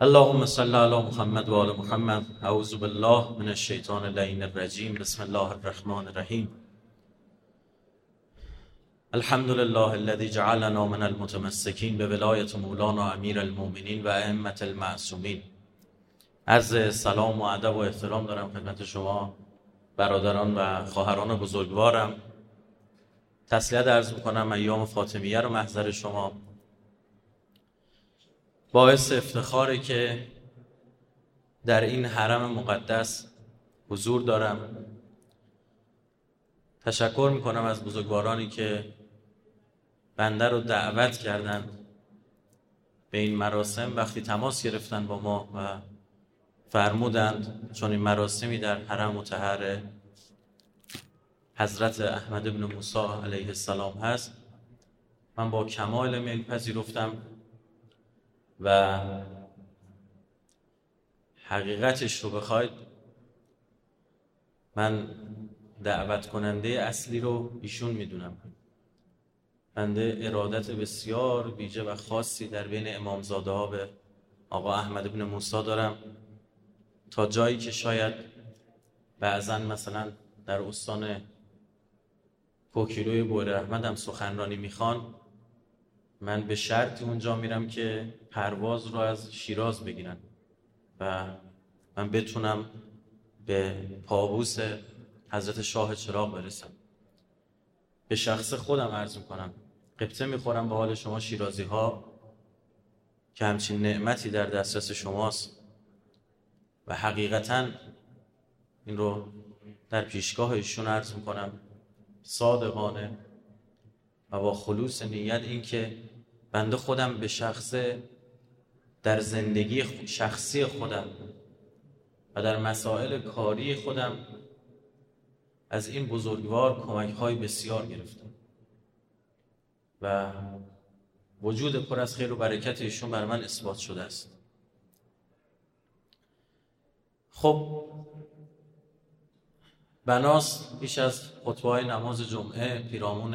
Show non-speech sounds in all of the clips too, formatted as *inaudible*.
اللهم صل على محمد و آل محمد. اعوذ بالله من الشیطان اللعین الرجیم. بسم الله الرحمن الرحیم. الحمد لله الذي جعلنا من المتمسكين به ولایت مولانا امیر المؤمنین و ائمه المعصومین. عرض سلام و ادب و احترام دارم خدمت شما برادران و خواهران بزرگوارم. تسلیت عرض می‌کنم ایام فاطمیه رو محضر شما. باعث افتخاره که در این حرم مقدس حضور دارم. تشکر می‌کنم از بزرگوارانی که بنده رو دعوت کردند به این مراسم. وقتی تماس گرفتن با ما و فرمودند چون این مراسمی در حرم متحر حضرت احمد بن موسی علیه السلام هست من با کمال میل پذیرفتم و حقیقتش رو بخواید من دعوت کننده اصلی رو ایشون می‌دونم. بنده ارادت بسیار ویژه و خاصی در بین امامزاده ها به آقا احمد ابن موسی دارم. تا جایی که شاید بعضا مثلا در استان پوکیلوی بور احمد هم سخنرانی می‌خوان من به شرطی اونجا میرم که پرواز رو از شیراز بگیرن و من بتونم به پابوس حضرت شاه چراغ برسم. به شخص خودم عرض می‌کنم. قبطه می‌خورم به حال شما شیرازی ها که همچین نعمتی در دسترس شماست و حقیقتا این رو در پیشگاه ایشون عرض می‌کنم. صادقانه و با خلوص نیت این که بنده خودم به شخص در زندگی شخصی خودم و در مسائل کاری خودم از این بزرگوار کمک های بسیار گرفتم. و وجود پر از خیر و برکت ایشون بر من اثبات شده است. خب بناس پیش از خطبه نماز جمعه پیرامون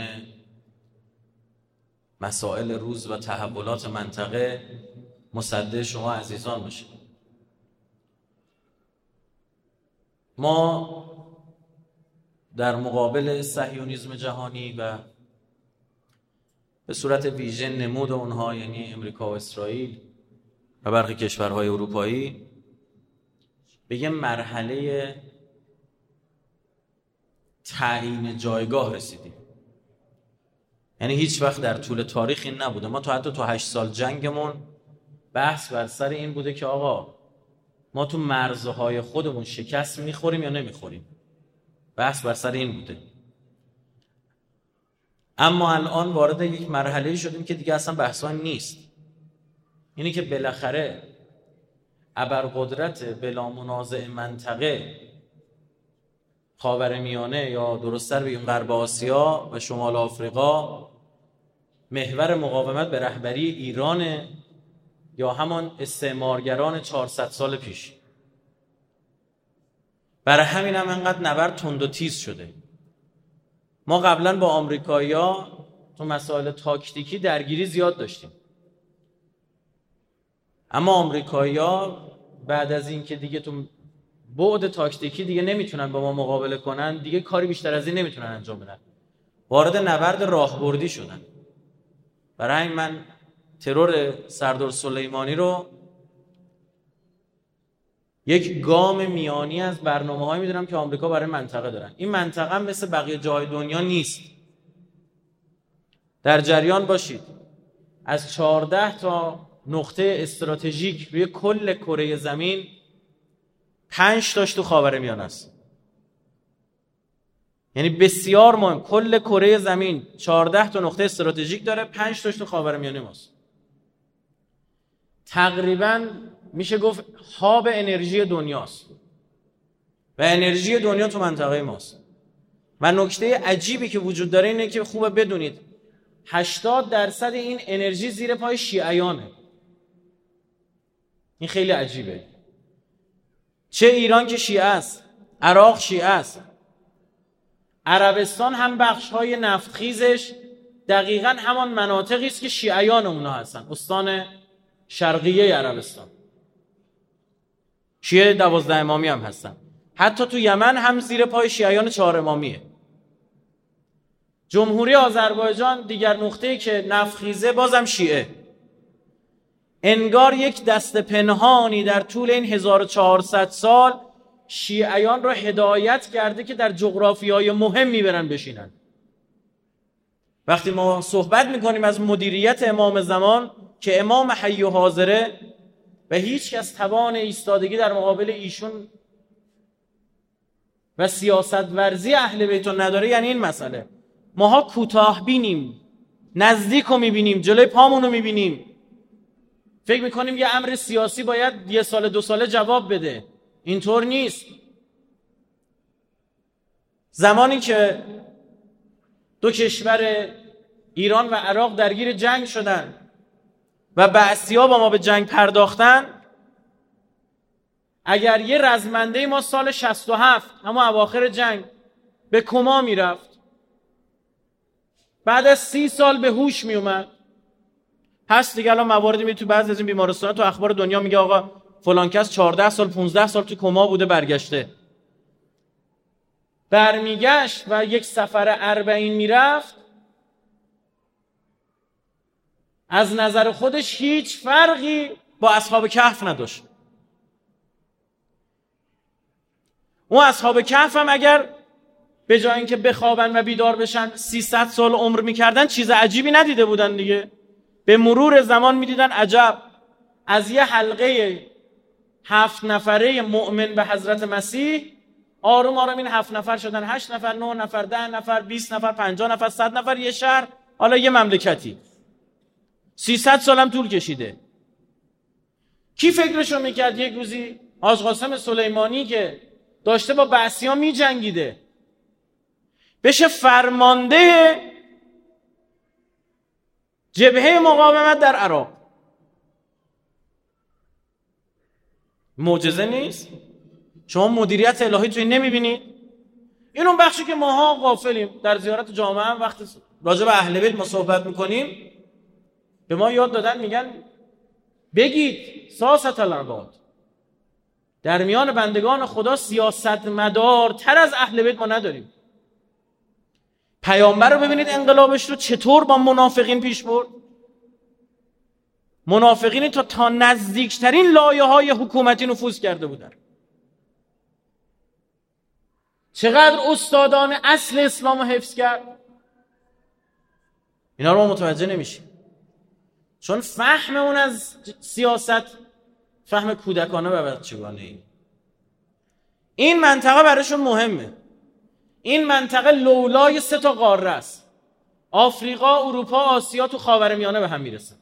مسائل روز و تحولات منطقه مصده شما عزیزان باشید ما در مقابل صهیونیسم جهانی و به صورت ویژه نمود اونها یعنی امریکا و اسرائیل و برخی کشورهای اروپایی به یه مرحله تعیین جایگاه رسیدیم. یعنی هیچ وقت در طول تاریخ این نبوده. ما تا حتی تو هشت سال جنگمون بحث بر سر این بوده که آقا ما تو مرزهای خودمون شکست می‌خوریم یا نمی‌خوریم؟ بحث بر سر این بوده. اما الان وارد یک مرحله شدیم که دیگه اصلا بحث نیست. اینی که بالاخره ابرقدرت بلا منازع منطقه خاور میانه یا درستتر بگیم غرب آسیا و شمال آفریقا محور مقاومت به رهبری ایران یا همان استعمارگران 400 سال پیش. برای همین هم انقدر نبرد تند و تیز شده. ما قبلا با آمریکایی‌ها تو مسائل تاکتیکی درگیری زیاد داشتیم. اما آمریکایی‌ها بعد از اینکه دیگه تو بعد تاکتیکی دیگه نمی‌تونن با ما مقابله کنن دیگه کاری بیشتر از این نمی‌تونن انجام بدن. وارد نبرد راهبردی شدن. برای من ترور سردار سلیمانی رو یک گام میانی از برنامه هایی می‌دونم که آمریکا برای منطقه دارن. این منطقه مثل بقیه جای دنیا نیست. در جریان باشید. از 14 تا نقطه استراتژیک روی کل کره زمین پنج تاش تو خاور میان است. یعنی بسیار مهم. کل کره زمین 14 تا نقطه استراتژیک داره 5 تاش تو خاورمیانه ماست. تقریبا میشه گفت هاب انرژی دنیاست. و انرژی دنیا تو منطقه ماست. و نکته عجیبی که وجود داره اینه که خوبه بدونید 80 درصد این انرژی زیر پای شیعیانه. این خیلی عجیبه. چه ایران که شیعه است عراق شیعه است. عربستان هم بخش های نفتخیزش دقیقا همان مناطقی است که شیعیان اونا هستن. استان شرقیه عربستان. شیعه دوازده امامی هم هستن. حتی تو یمن هم زیر پای شیعیان چهار امامیه. جمهوری آذربایجان دیگر نقطه‌ای که نفخیزه بازم شیعه. انگار یک دست پنهانی در طول این 1400 سال شیعیان را هدایت کرده که در جغرافی های مهمی برن بشینن. وقتی ما صحبت می‌کنیم از مدیریت امام زمان که امام حی و حاضره و هیچ کس توان ایستادگی در مقابل ایشون و سیاست ورزی اهل بیتون نداره یعنی این مسئله. ماها کوتاه بینیم نزدیک رو می‌بینیم جلوی پامون رو می‌بینیم. فکر می‌کنیم یه امر سیاسی باید یه سال دو ساله جواب بده. اینطور نیست. زمانی که دو کشور ایران و عراق درگیر جنگ شدن و بعثی با ما به جنگ پرداختن اگر یه رزمنده ما سال 67 اما اواخر جنگ به کما می‌رفت بعد از سی سال به هوش می اومد هست دیگه الان مواردی می تو بعضی از این بیمارستان تو اخبار دنیا میگه آقا فلان کس 14 سال 15 سال تو کما بوده برگشته. برمیگشت و یک سفر اربعین می‌رفت. از نظر خودش هیچ فرقی با اصحاب کهف نداشت. اون اصحاب کهف هم اگر به جای اینکه بخوابن و بیدار بشن 300 سال عمر می‌کردن چیز عجیبی ندیده بودن دیگه. به مرور زمان می‌دیدن عجب. از یه حلقه هفت نفره مؤمن به حضرت مسیح. آروم آروم این هفت نفر شدن. هشت نفر نه نفر ده نفر 20 نفر 50 نفر صد نفر یه شهر. حالا یه مملکتی. 300 سالم طول کشیده. کی فکرشو می‌کرد یک روزی؟ حاج قاسم سلیمانی که داشته با بعثی می جنگیده بشه فرمانده جبهه مقاومت در عراق. معجزه نیست؟ شما مدیریت الهی توی نمی‌بینید این اون بخشی که ماها غافلیم. در زیارت جامعه هم وقتی راجع به اهل بیت ما صحبت می‌کنیم به ما یاد دادن میگن بگید ساست العباد در میان بندگان خدا سیاست مدار تر از اهل بیت ما نداریم. پیامبر رو ببینید انقلابش رو چطور با منافقین پیش برد؟ منافقینی تا تا نزدیکترین لایه های حکومتی نفوذ کرده بودن. چقدر استادان اصل اسلام رو حفظ کرد؟ اینا رو ما متوجه نمیشیم. چون فهم اون از سیاست فهم کودکانه و بچگانه ای این منطقه براشون مهمه. این منطقه لولای سه تا قاره است. آفریقا اروپا آسیا تو خاورمیانه به هم می‌رسه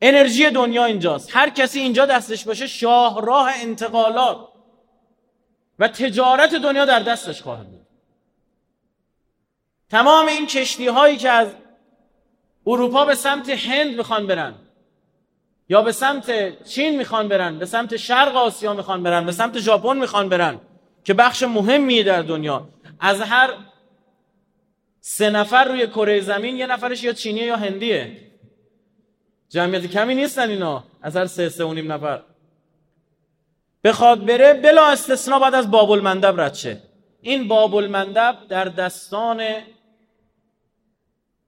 انرژی دنیا اینجاست. هر کسی اینجا دستش باشه شاهراه انتقالات و تجارت دنیا در دستش خواهد بود. تمام این کشتی هایی که از اروپا به سمت هند می‌خوان برن یا به سمت چین می‌خوان برن به سمت شرق آسیا می‌خوان برن به سمت ژاپن می‌خوان برن که بخش مهمیه در دنیا. از هر سه نفر روی کره زمین یه نفرش یا چینیه یا هندیه. جمعیت کمی نیستن اینا. از هر سه سه و نیم نفر. بخواد بره بلا استثنا بعد از باب المندب رد شه. این باب المندب در دستان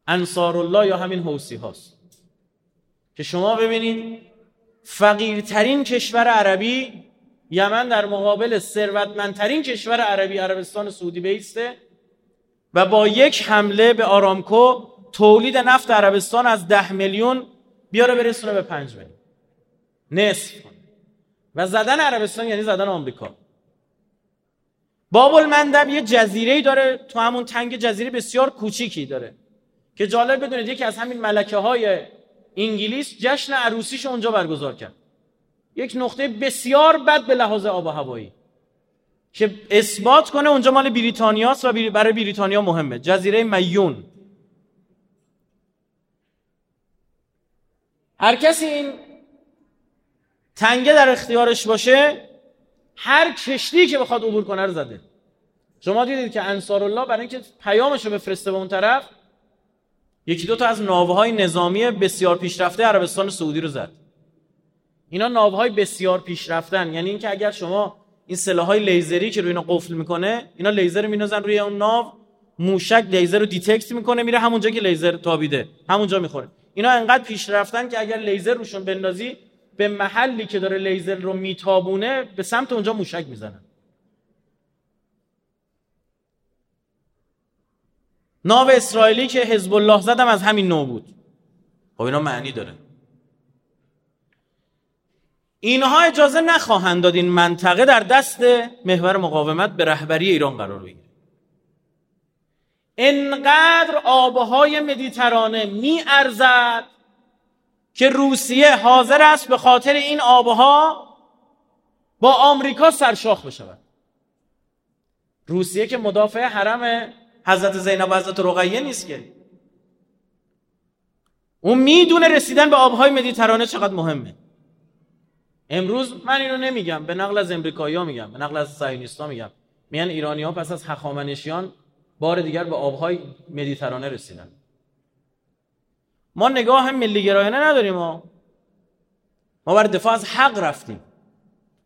انصار الله یا همین حوسی هاست. که شما ببینید فقیرترین کشور عربی یمن در مقابل ثروتمندترین کشور عربی عربستان سعودی بیسته و با یک حمله به آرامکو تولید نفت عربستان از ده میلیون بیاره برسونه به پنج میلیون. نصف و زدن عربستان یعنی زدن آمریکا. باب المندب یه جزیره داره تو همون تنگ جزیره بسیار کوچیکی داره. که جالب بدونید یکی از همین ملکه های انگلیس جشن عروسیش اونجا برگزار کرد. یک نقطه بسیار بد به لحاظ آب و هوایی. که اثبات کنه اونجا مال بریتانیاست و برای بریتانیا مهمه. جزیره میون. هر کسی این تنگه در اختیارش باشه هر کشتی که بخواد عبور کنه رو زده. شما دیدید که انصار الله برای اینکه پیامش رو بفرسته به اون طرف یکی دو تا از ناو های نظامی بسیار پیشرفته عربستان سعودی رو زد. اینا ناوهای بسیار پیشرفتن. یعنی اینکه اگر شما این سلاحهای لیزری که روی اینا قفل می‌کنه اینا لیزر میندازن روی اون ناو موشک لیزر رو detect می‌کنه میره همونجا که لیزر تابیده. همونجا می‌خوره. اینا انقدر پیشرفتن که اگر لیزر روشون بندازی به محلی که داره لیزر رو میتابونه به سمت اونجا موشک می‌زنن. ناو اسرائیلی که حزب الله زدم از همین نوع بود. خب اینا معنی داره. اینها اجازه نخواهند داد این منطقه در دست محور مقاومت به رهبری ایران قرار بگیره. انقدر آبهای مدیترانه می ارزد که روسیه حاضر است به خاطر این آبها با آمریکا سرشاخ بشود. روسیه که مدافع حرم حضرت زینب و حضرت رقیه نیست که. اون می‌دونه رسیدن به آبهای مدیترانه چقدر مهمه. امروز من اینو نمیگم به نقل از امریکایی ها میگم به نقل از سایونیستا میگم. میان ایرانی ها پس از هخامنشیان بار دیگر به آبهای مدیترانه رسیدن. ما نگاه ملی گرایانه نداریم ما ما بر دفاع از حق رفتیم.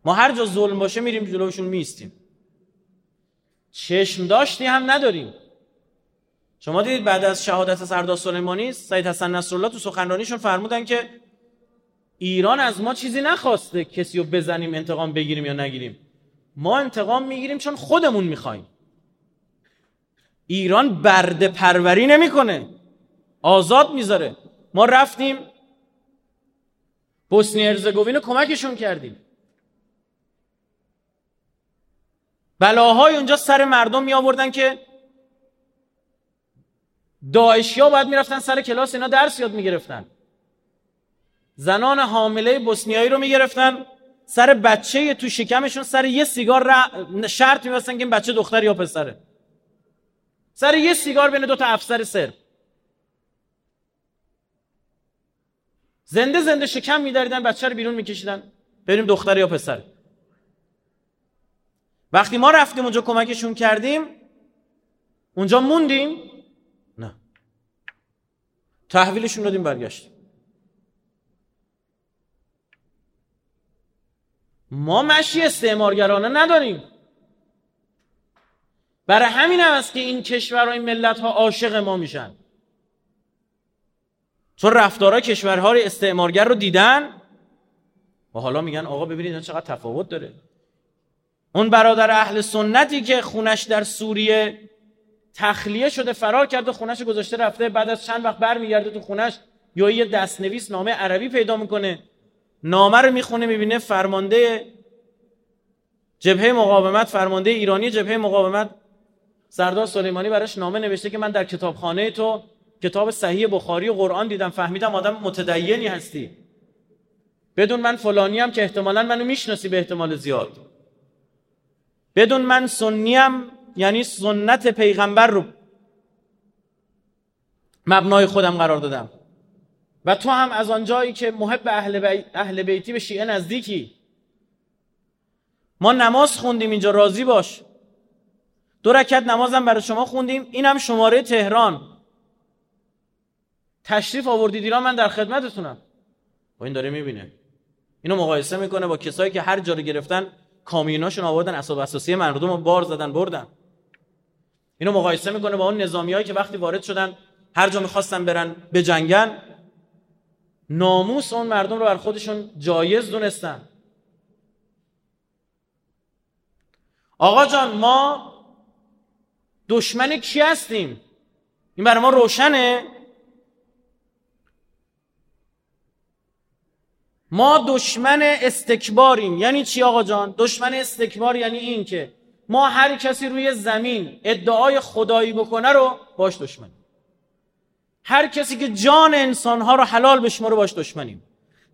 ما هر جا ظلم باشه میریم جلوشون میستیم چشم داشتی هم نداریم. شما دیدید بعد از شهادت سردار سلیمانی سید حسن نصرالله تو سخنرانیشون فرمودن که ایران از ما چیزی نخواسته کسی رو بزنیم انتقام بگیریم یا نگیریم. ما انتقام می‌گیریم چون خودمون می‌خوایم. ایران برده پروری نمی‌کنه. آزاد می‌ذاره. ما رفتیم. بوسنی ارزگوین کمکشون کردیم. بلاهای اونجا سر مردم می آوردن که داعشی ها باید می‌رفتن سر کلاس اینا درس یاد می‌گرفتن. زنان حامله بوسنیایی رو می‌گرفتن. سر بچه تو شکمشون سر یه سیگار شرط میبستن که این بچه دختر یا پسره. سر یه سیگار بین دو تا افسر سر زنده زنده شکم میداریدن بچه رو بیرون میکشیدن. بریم دختر یا پسر. وقتی ما رفتیم اونجا کمکشون کردیم اونجا موندیم. نه. تحویلشون دادیم برگشتیم. ما مشی استعمارگرانه نداریم. برای همین هم است که این کشور و این ملت ها عاشق ما میشن. چون رفتارها کشورها استعمارگر رو دیدن و حالا میگن آقا ببینید چقدر تفاوت داره. اون برادر اهل سنتی که خونش در سوریه تخلیه شده فرار کرده خونش گذاشته رفته بعد از چند وقت برمیگرده تو خونش یا یه دستنویس نامه عربی پیدا می‌کنه. نامه رو می‌خونه می‌بینه فرمانده جبهه مقاومت فرمانده ایرانی جبهه مقاومت سردار سلیمانی براش نامه نوشته که من در کتابخانه تو کتاب صحیح بخاری و قرآن دیدم فهمیدم آدم متدینی هستی. بدون من فلانی هم که احتمالا منو می‌شناسی به احتمال زیاد. بدون من سنیم یعنی سنت پیغمبر رو مبنای خودم قرار دادم. و تو هم از آنجایی که محب اهل, اهل بیتی به شیعه نزدیکی. ما نماز خوندیم اینجا راضی باش. دو رکت نمازم برای شما خوندیم. اینم شماره تهران. تشریف آوردید ایران من در خدمتتونم. و این داره می‌بینه. اینو مقایسه می‌کنه با کسایی که هر جا رو گرفتن کامیوناشون آوردن اسباب اساسی مردم رو بار زدن بردن. اینو مقایسه می‌کنه با اون نظامیایی که وقتی وارد شدن هر جا می‌خواستن برن به جنگن ناموس اون مردم رو بر خودشون جایز دونستن. آقا جان ما دشمن کی هستیم؟ این برای ما روشنه؟ ما دشمن استکباریم. یعنی چی آقا جان؟ دشمن استکبار یعنی این که ما هر کسی روی زمین ادعای خدایی بکنه رو باش دشمنیم. هر کسی که جان انسانها رو حلال بشماره باش دشمنیم.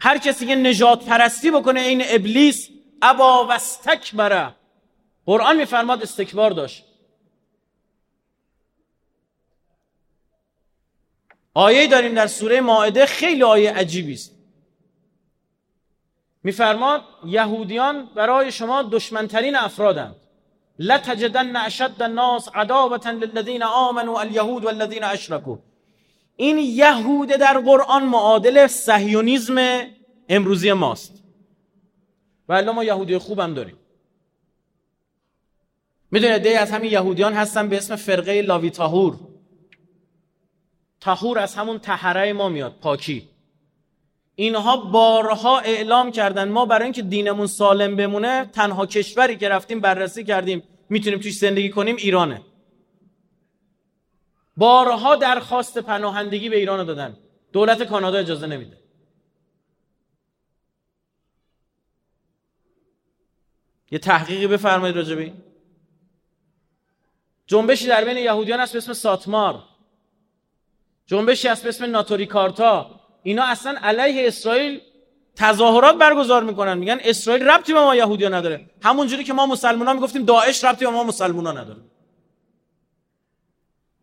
هر کسی که نجات پرستی بکنه این ابلیس ابا و استکبره. قرآن میفرماد استکبار داشت. آیه داریم در سوره ماعده خیلی آیه عجیبی است. میفرماد یهودیان برای شما دشمنترین افرادند. لتجدن اشد الناس عداوه للذین آمنوا اليهود والذین اشركوا این یهود در قرآن معادل صهیونیزم امروزی ماست. ولی ما یهودی خوبم داریم. می‌دونید دی از همین یهودیان هستن به اسم فرقه لاوی تاهور. تاهور از همون تحره ما میاد پاکی. اینها بارها اعلام کردن ما برای اینکه دینمون سالم بمونه تنها کشوری که رفتیم بررسی کردیم می‌تونیم توش زندگی کنیم ایرانه. بارها درخواست پناهندگی به ایران دادن. دولت کانادا اجازه نمیده. یه تحقیقی بفرمایید راجبی. جنبشی در بین یهودیان هست به اسم ساتمار. جنبشی هست به اسم ناتوری کارتا اینا اصلا علیه اسرائیل تظاهرات برگزار می‌کنن. میگن اسرائیل ربطی به ما یهودیا نداره. همونجوری که ما مسلمان ها می‌گفتیم داعش ربطی به ما مسلمان ها نداره.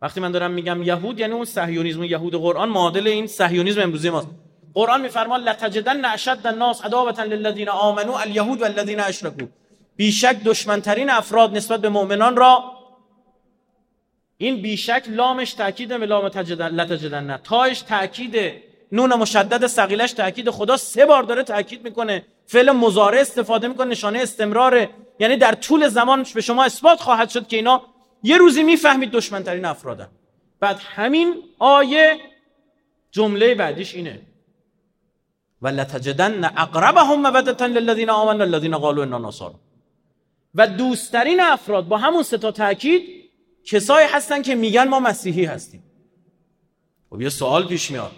وقتی من دارم میگم یهود یعنی اون صهیونیسم یهود قرآن معادل این صهیونیسم امروزی ماست. قرآن میفرما لتجدن اشد الناس عداوه للذین آمنوا اليهود والذین اشركوا بیشک دشمنترین افراد نسبت به مؤمنان را این بیشک لامش تاکید به لام تجدن لتجدن نه تاش تاکید نون مشدد ثقیلش تاکید خدا سه بار داره تاکید می‌کنه. فعل مضارع استفاده می‌کنه نشانه استمراره. یعنی در طول زمان به شما اثبات خواهد شد که اینا یه روزی می‌فهمید دشمنترین افرادن بعد همین آیه جمله بعدیش اینه. و لتجدن اقربهم مودتا للذین آمنوا الذین قالوا اننا نصارى. و دوستترین افراد با همون سه تا تاکید کسایی هستن که میگن ما مسیحی هستیم. خب یه سوال پیش میاد.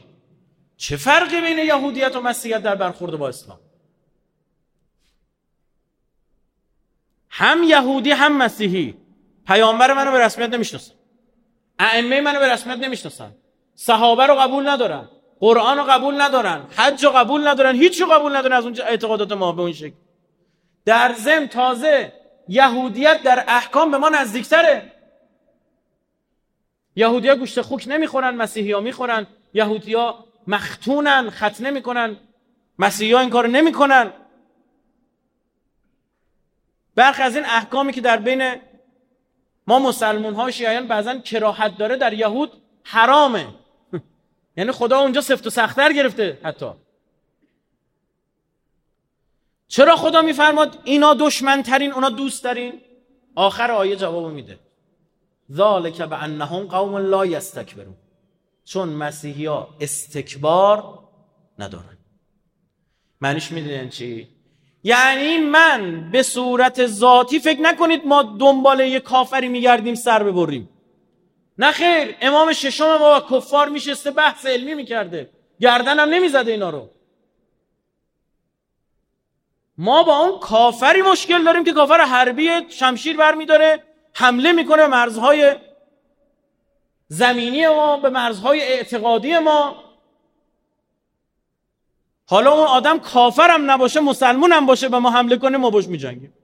چه فرقی بین یهودیت و مسیحیت در برخورد با اسلام؟ هم یهودی هم مسیحی. پیامبر منو به رسمیت نمی‌شناسن. ائمه منو به رسمیت نمی‌شناسن. صحابه رو قبول ندارن. قرآن رو قبول ندارن. حج رو قبول ندارن. هیچ رو قبول ندارن از اون اعتقادات ما به اون شکل. در زم تازه یهودیت در احکام به ما نزدیکتره. یهودیا گوشت خوک نمی‌خورن مسیحی ها می‌خورن. یهودیا مختونن ختنه می‌کنن مسیحی ها این کار نمی‌کنن. برخی از این احکامی که در بین ما مسلمون ها شیعیان بعضا کراحت داره در یهود حرامه. *laughs* یعنی خدا اونجا سفت و سختتر گرفته حتی. چرا خدا میفرماد اینا دشمنترین اونا دوست دارین آخر آیه جواب میده. ذالک به انهم قوم لا یستکبرون. چون مسیحی ها استکبار ندارن. معنیش می‌دونین چی؟ یعنی من به صورت ذاتی فکر نکنید ما دنبال یه کافری میگردیم سر ببریم. نه خیر امام ششم ما با کفار میشسته بحث علمی می‌کرده. گردنم نمی‌زده اینا رو. ما با اون کافری مشکل داریم که کافر حربی شمشیر برمیداره. حمله می‌کنه به مرزهای زمینی ما به مرزهای اعتقادی ما. حالا اون آدم کافرم نباشه مسلمونم باشه به ما حمله کنه ما باش میجنگیم.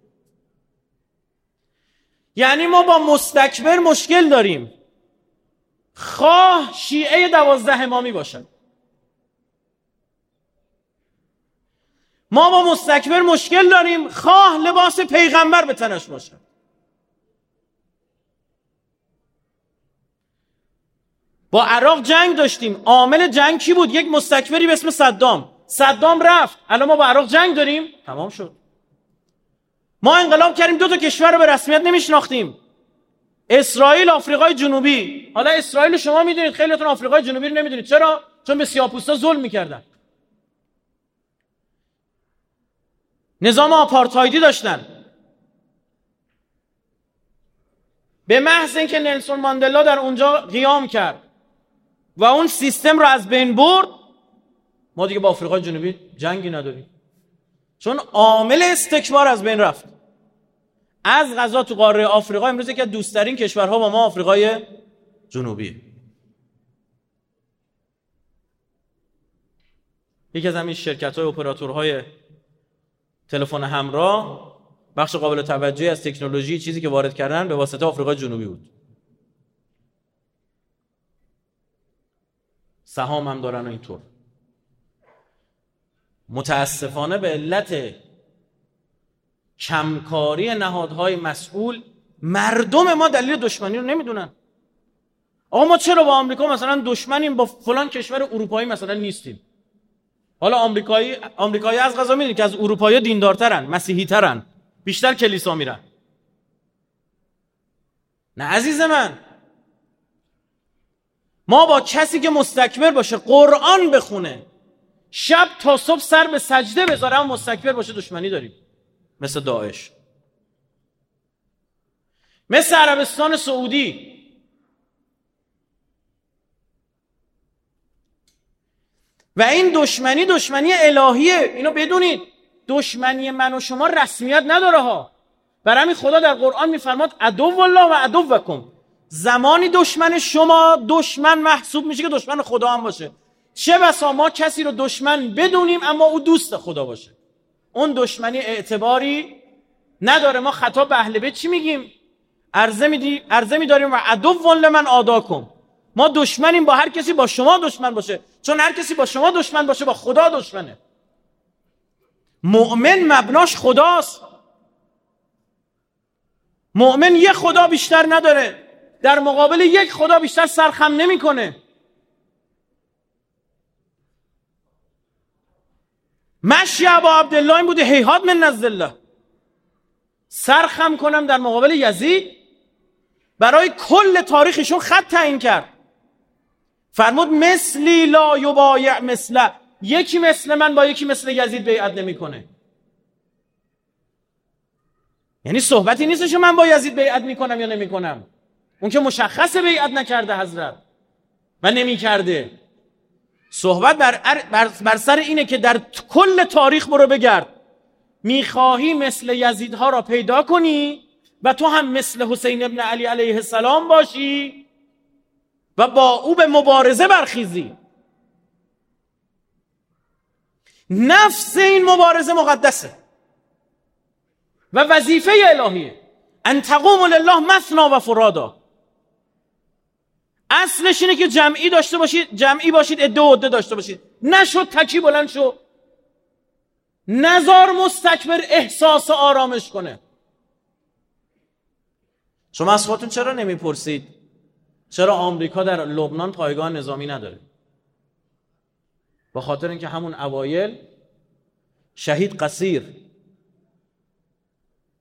یعنی ما با مستکبر مشکل داریم. خواه شیعه دوازده امامی باشد ما با مستکبر مشکل داریم خواه لباس پیغمبر به تنش باشد با عراق جنگ داشتیم. عامل جنگ کی بود؟ یک مستکبری به اسم صدام. صدام رفت. الان ما با عراق جنگ داریم. تمام شد. ما انقلاب کردیم. دو تا کشور رو به رسمیت نمیشناختیم. اسرائیل آفریقای جنوبی. حالا اسرائیل شما می‌دونید. خیلیتون آفریقای جنوبی رو نمی‌دونید. چرا؟ چون به سیاپوستا ظلم می‌کردن. نظام آپارتایدی داشتن. به محض اینکه نلسون ماندلا در اونجا قیام کرد. و اون سیستم رو از بین برد. ما دیگه با آفریقای جنوبی جنگی نداریم. چون عامل استکبار از بین رفت. از غذا تو قاره آفریقا امروز که دوستترین کشورها با ما آفریقای جنوبی. یکی از همین شرکت های اپراتورهای تلفن همراه بخش قابل توجهی از تکنولوژی چیزی که وارد کردن به واسطه آفریقای جنوبی بود. سهام هم دارن و اینطور. متاسفانه به علت کمکاری نهادهای مسئول مردم ما دلیل دشمنی رو نمی‌دونن. آقا ما چرا با آمریکا مثلا دشمنیم با فلان کشور اروپایی مثلا نیستیم؟ حالا آمریکایی آمریکایی از غذا می‌دونید که از اروپایی دیندارترن مسیحی ترن بیشتر کلیسا میرن. نه عزیز من. ما با کسی که مستکبر باشه قرآن بخونه. شب تا صبح سر به سجده بذاره اما مستکبر باشه دشمنی داریم. مثل داعش. مثل عربستان سعودی. و این دشمنی دشمنی الهیه. اینو بدونید. دشمنی من و شما رسمیت نداره ها. برای همین خدا در قرآن میفرماد عدو الله و عدو وکم زمانی دشمن شما دشمن محسوب میشه که دشمن خدا هم باشه. چه بسا ما کسی رو دشمن بدونیم اما او دوست خدا باشه. اون دشمنی اعتباری نداره. ما خطاب به اهل چی میگیم؟ عرضه میدی عرضه میداریم و عدو لمن آداکم ما دشمنیم با هر کسی با شما دشمن باشه. چون هر کسی با شما دشمن باشه با خدا دشمنه. مؤمن مبناش خداست. مؤمن یه خدا بیشتر نداره. در مقابل یک خدا بیشتر سرخم نمی‌کنه. مشی ابا عبدالله این بوده هیهات من نزد الله سرخم کنم در مقابل یزید. برای کل تاریخشون خط تعیین کرد. فرمود مثلی لا یبایع مثل. یکی مثل من با یکی مثل یزید بیعت نمی‌کنه. یعنی صحبتی نیستش که من با یزید بیعت می‌کنم یا نمی‌کنم. اون که مشخص بیعت نکرده حضرت و نمی‌کرده. صحبت بر, بر, بر سر اینه که در کل تاریخ برو بگرد. می‌خواهی مثل یزیدها را پیدا کنی و تو هم مثل حسین ابن علی علیه السلام باشی و با او به مبارزه برخیزی. نفس این مبارزه مقدسه و وظیفه الهیه. ان تقوم لله مثنا و فرادا اصلش اینه که جمعی داشته باشید جمعی باشید عده عده داشته باشید. نشد تکی بلند شو. نزار مستکبر احساس آرامش کنه. شما از خودتون چرا نمی‌پرسید؟ چرا آمریکا در لبنان پایگاه نظامی نداره؟ با خاطر اینکه همون اوایل شهید قصیر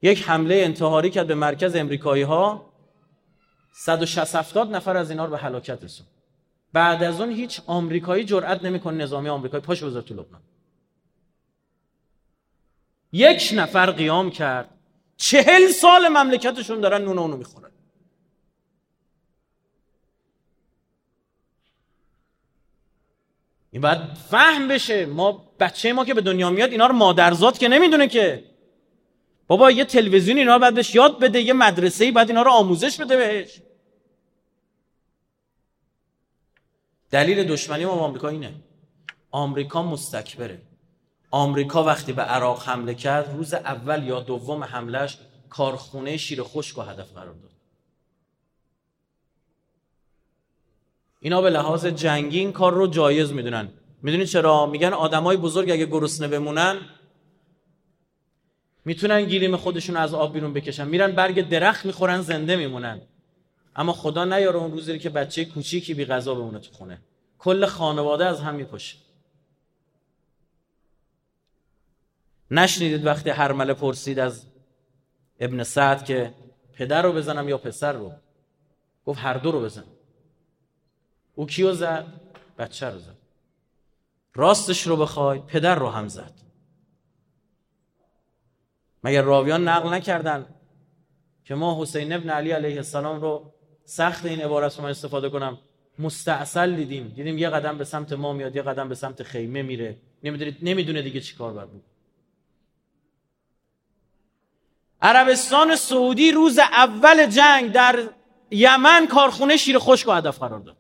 یک حمله انتحاری کرد به مرکز امریکایی ها 160 نفر از اینا رو به هلاکت رسون. بعد از اون هیچ آمریکایی جرئت نمی‌کنه نظامی آمریکایی پاش بذاره تو لبنان. یک نفر قیام کرد. چهل سال مملکتشون دارن نون اونو می‌خورن. این باید فهم بشه. ما بچه ما که به دنیا میاد اینا رو مادرزاد که نمی‌دونه که. بابا یه تلویزیون اینا رو باید بهش یاد بده یه مدرسه ای باید اینا رو آموزش بده بهش. دلیل دشمنی ما با آمریکا اینه. آمریکا مستکبره. آمریکا وقتی به عراق حمله کرد روز اول یا دوم حملش کارخونه شیر خشک و هدف قرار داد. اینا به لحاظ جنگی این کار رو جایز می‌دونن. می‌دونید چرا؟ میگن آدمای بزرگ اگه گرسنه بمونن می‌تونن گیریم خودشون از آب بیرون بکشن. میرن برگ درخت می‌خورن زنده میمونن. اما خدا نیاره اون روزی که بچه کوچیکی بی غذا بمونه تو خونه. کل خانواده از هم میپاشه نشنیدید وقتی هرمله پرسید از ابن سعد که پدر رو بزنم یا پسر رو؟ گفت هر دو رو بزن. او کیو زد؟ بچه رو زد. راستش رو بخوای پدر رو هم زد. مگر راویان نقل نکردن که ما حسین ابن علی علیه السلام رو سخت این عبارت رو من استفاده کنم. مستعصل دیدیم. دیدیم یه قدم به سمت ما میاد یه قدم به سمت خیمه میره. نمی‌دونه دیگه چی کار بر بود. عربستان سعودی روز اول جنگ در یمن کارخونه شیر خشک و هدف قرار داد.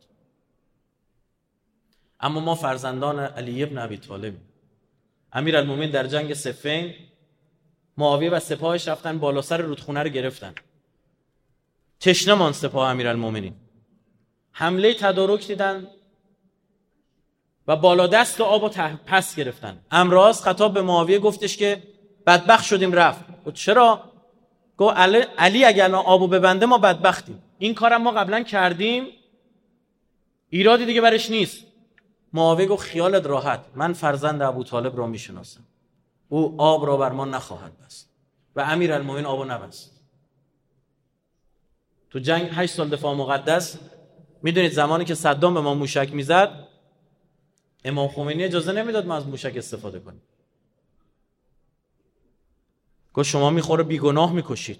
اما ما فرزندان علی ابن ابی طالب امیر در جنگ سفین معاویه و سپاهش رفتن بالا سر رودخونه رو گرفتن. تشنه مان سپاه امیر المومنین حمله تدارک دیدن و بالا دست آب و پس گرفتن. امراض خطاب به معاویه گفتش که بدبخت شدیم رفت. و چرا؟ گفت علی, اگر الان آبو ببنده ما بدبختیم. این کارم ما قبلا کردیم. ایرادی دیگه برش نیست. معاویه گفت خیالت راحت. من فرزند ابو طالب را می‌شناسم. او آب را بر ما نخواهد بست و امیر المومن آب نبست. تو جنگ هشت سال دفاع مقدس می‌دونید زمانی که صدام به ما موشک می‌زد امام خمینی اجازه نمی‌داد ما از موشک استفاده کنیم. گفت شما می‌خوره بیگناه می‌کشید.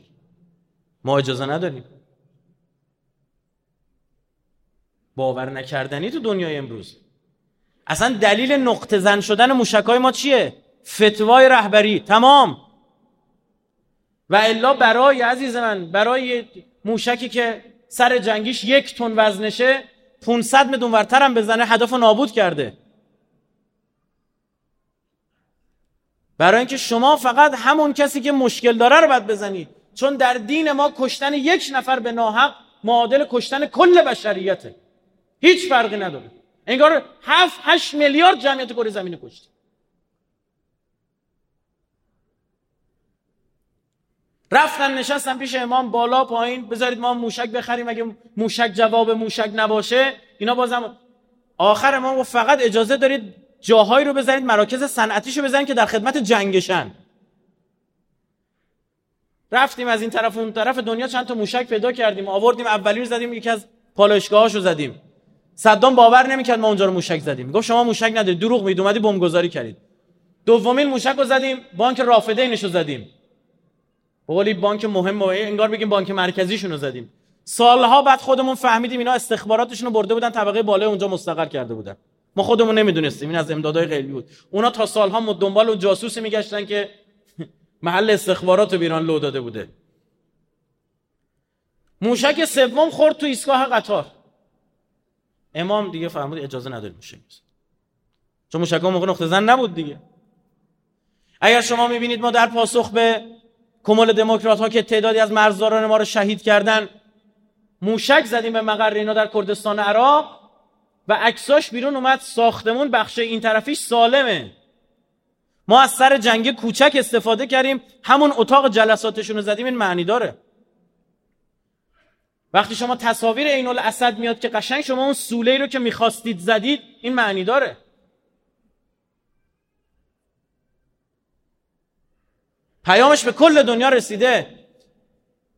ما اجازه نداریم. باور نکردنی تو دنیای امروز. اصلا دلیل نقطه زن شدن موشکای ما چیه؟ فتوای رهبری. تمام. و الا برای عزیز من برای موشکی که سر جنگیش یک تن وزنشه 500 میلیون ورتر هم بزنه هدف نابود کرده. برای اینکه شما فقط همون کسی که مشکل داره رو باید بزنید چون در دین ما کشتن یک نفر به ناحق معادل کشتن کل بشریته. هیچ فرقی نداره. انگار 7 8 میلیارد جمعیت کره زمین کشت رفتن نشستن پیش امام بالا پایین بذارید ما موشک بخریم اگه موشک جواب موشک نباشه اینا بازم آخر ما فقط اجازه دارید جاهایی رو بزنید مراکز صنعتیشو بزنید که در خدمت جنگشن. رفتیم از این طرف اون طرف دنیا چند تا موشک پیدا کردیم آوردیم اولی رو زدیم یکی از پالایشگاهاشو زدیم. صدام باور نمی‌کرد ما اونجا رو موشک زدیم. گفت شما موشک ندارید دروغ میگید اومدی بمبگذاری کردید. دومین موشک رو زدیم بانک رافده اینشو زدیم. بقولی بانک مهم و انگار بگیم بانک مرکزیشون رو زدیم. سالها بعد خودمون فهمیدیم اینا استخباراتشون رو برده بودن طبقه بالا اونجا مستقر کرده بودن. ما خودمون نمی‌دونستیم. این از امدادهای غیبی بود. اونا تا سالها دنبال و جاسوسی میگشتن که *laughs* محل استخبارات رو بیران لو داده بوده. موشک سوم خورد تو ایستگاه قطار. امام دیگه فرمود اجازه نداری موشک چون موشک موقع نقطه زن نبود دیگه. اگر شما می‌بینید ما در پاسخ به کمال دموکرات ها که تعدادی از مرزداران ما رو شهید کردن موشک زدیم به مقر اینا در کردستان عراق و عکساش بیرون اومد ساختمون بخش این طرفیش سالمه. ما از سر جنگ کوچک استفاده کردیم همون اتاق جلساتشون رو زدیم این معنی داره. وقتی شما تصاویر عین الاسد میاد که قشنگ شما اون سوله رو که می‌خواستید زدید این معنی داره. پیامش به کل دنیا رسیده.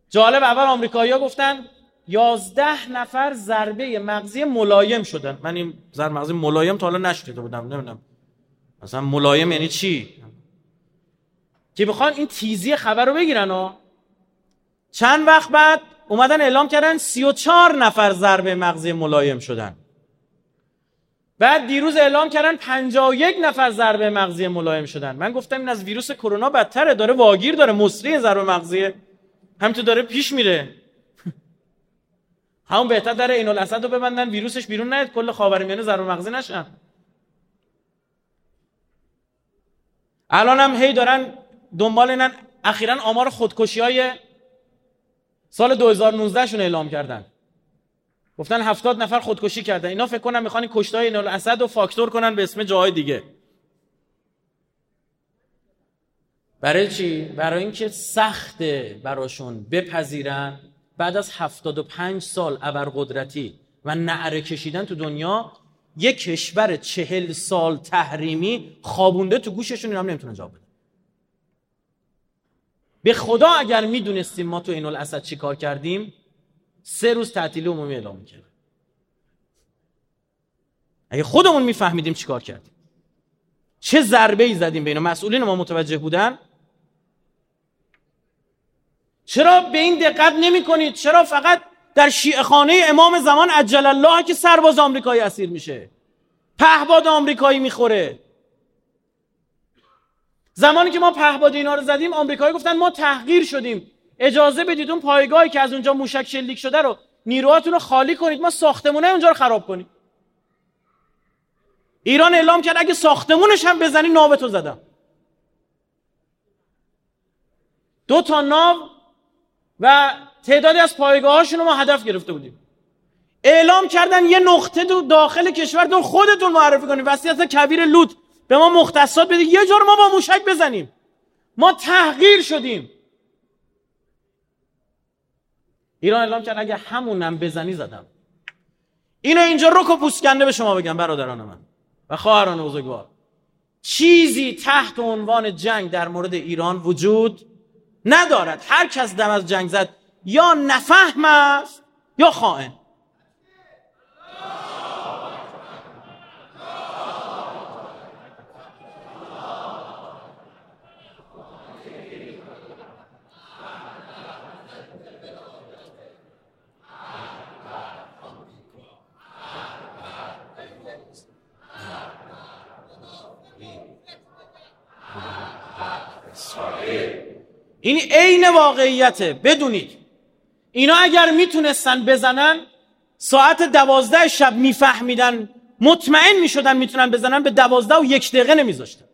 جالب اول آمریکایی‌ها گفتن یازده نفر ضربه مغزی ملایم شدن. من این ضربه مغزی ملایم تا حالا نشنیده بودم نمی‌دونم. مثلا ملایم یعنی چی؟ که بخوان این تیزی خبر رو بگیرن ها چند وقت بعد اومدن اعلام کردن 34 نفر ضربه مغزی ملایم شدن. بعد دیروز اعلام کردن 51 نفر ضربه مغزی ملایم شدن. من گفتم این از ویروس کرونا بدتره داره واگیر داره مصری ضربه مغزی همینطور داره پیش میره. *laughs* همون بهتر در این الاسد رو ببندن ویروسش بیرون نیاد کل خاورمیانه ضربه مغزی نشن. الان هم هی دارن دنبال اینن اخیرا آمار خودکشی های سال 2019 شون اعلام کردن. گفتن هفتاد نفر خودکشی کردن. اینا فکر کنم می‌خوان کشتای این الاسد رو فاکتور کنن به اسم جاهای دیگه. برای چی؟ برای اینکه سخته براشون بپذیرن بعد از 75 سال ابرقدرتی و نعره کشیدن تو دنیا یک کشور چهل سال تحریمی خوابونده تو گوششون اینا هم نمی‌تونن جواب بدن. به خدا اگر می‌دونستیم ما تو این الاسد چی کار کردیم سه روز تعطیلی عمومی اعلام می‌کرد. اگه خودمون میفهمیدیم چی کار کردیم. چه ضربه ای زدیم به اینا مسئولین ما متوجه بودن؟ چرا به این دقت نمی کنید چرا فقط در شیعه خانه امام زمان عجل الله که سرباز آمریکایی اسیر میشه؟ پهباد آمریکایی می‌خوره. زمانی که ما پهباد اینا رو زدیم آمریکایی گفتن ما تحقیر شدیم. اجازه بدید اون پایگاهی که از اونجا موشک شلیک شده رو نیروهاتون رو خالی کنید ما ساختمونه اونجا رو خراب کنیم. ایران اعلام کرد اگه ساختمونش هم بزنی ناوتو زدم. دو تا ناو و تعدادی از پایگاهاشون ما هدف گرفته بودیم. اعلام کردن یه نقطه دو داخل کشورتون خودتون معرفی کنید. وصیت کبیر لوط به ما مختصات بدید. یه جور ما با موشک بزنیم. ما تحقیر شدیم. ایران اعلام کرد اگه همونم بزنی زدم. اینو اینجا رک و پوسکنده به شما بگم برادران من و خواهران بزرگوار. چیزی تحت عنوان جنگ در مورد ایران وجود ندارد. هر کس دم از جنگ زد یا نفهم است یا خائن. این عین واقعیته بدونید. اینا اگر می‌تونستن بزنن ساعت دوازده شب میفهمیدن مطمئن می‌شدن می‌تونن بزنن به دوازده و یک دقیقه نمیذاشتن.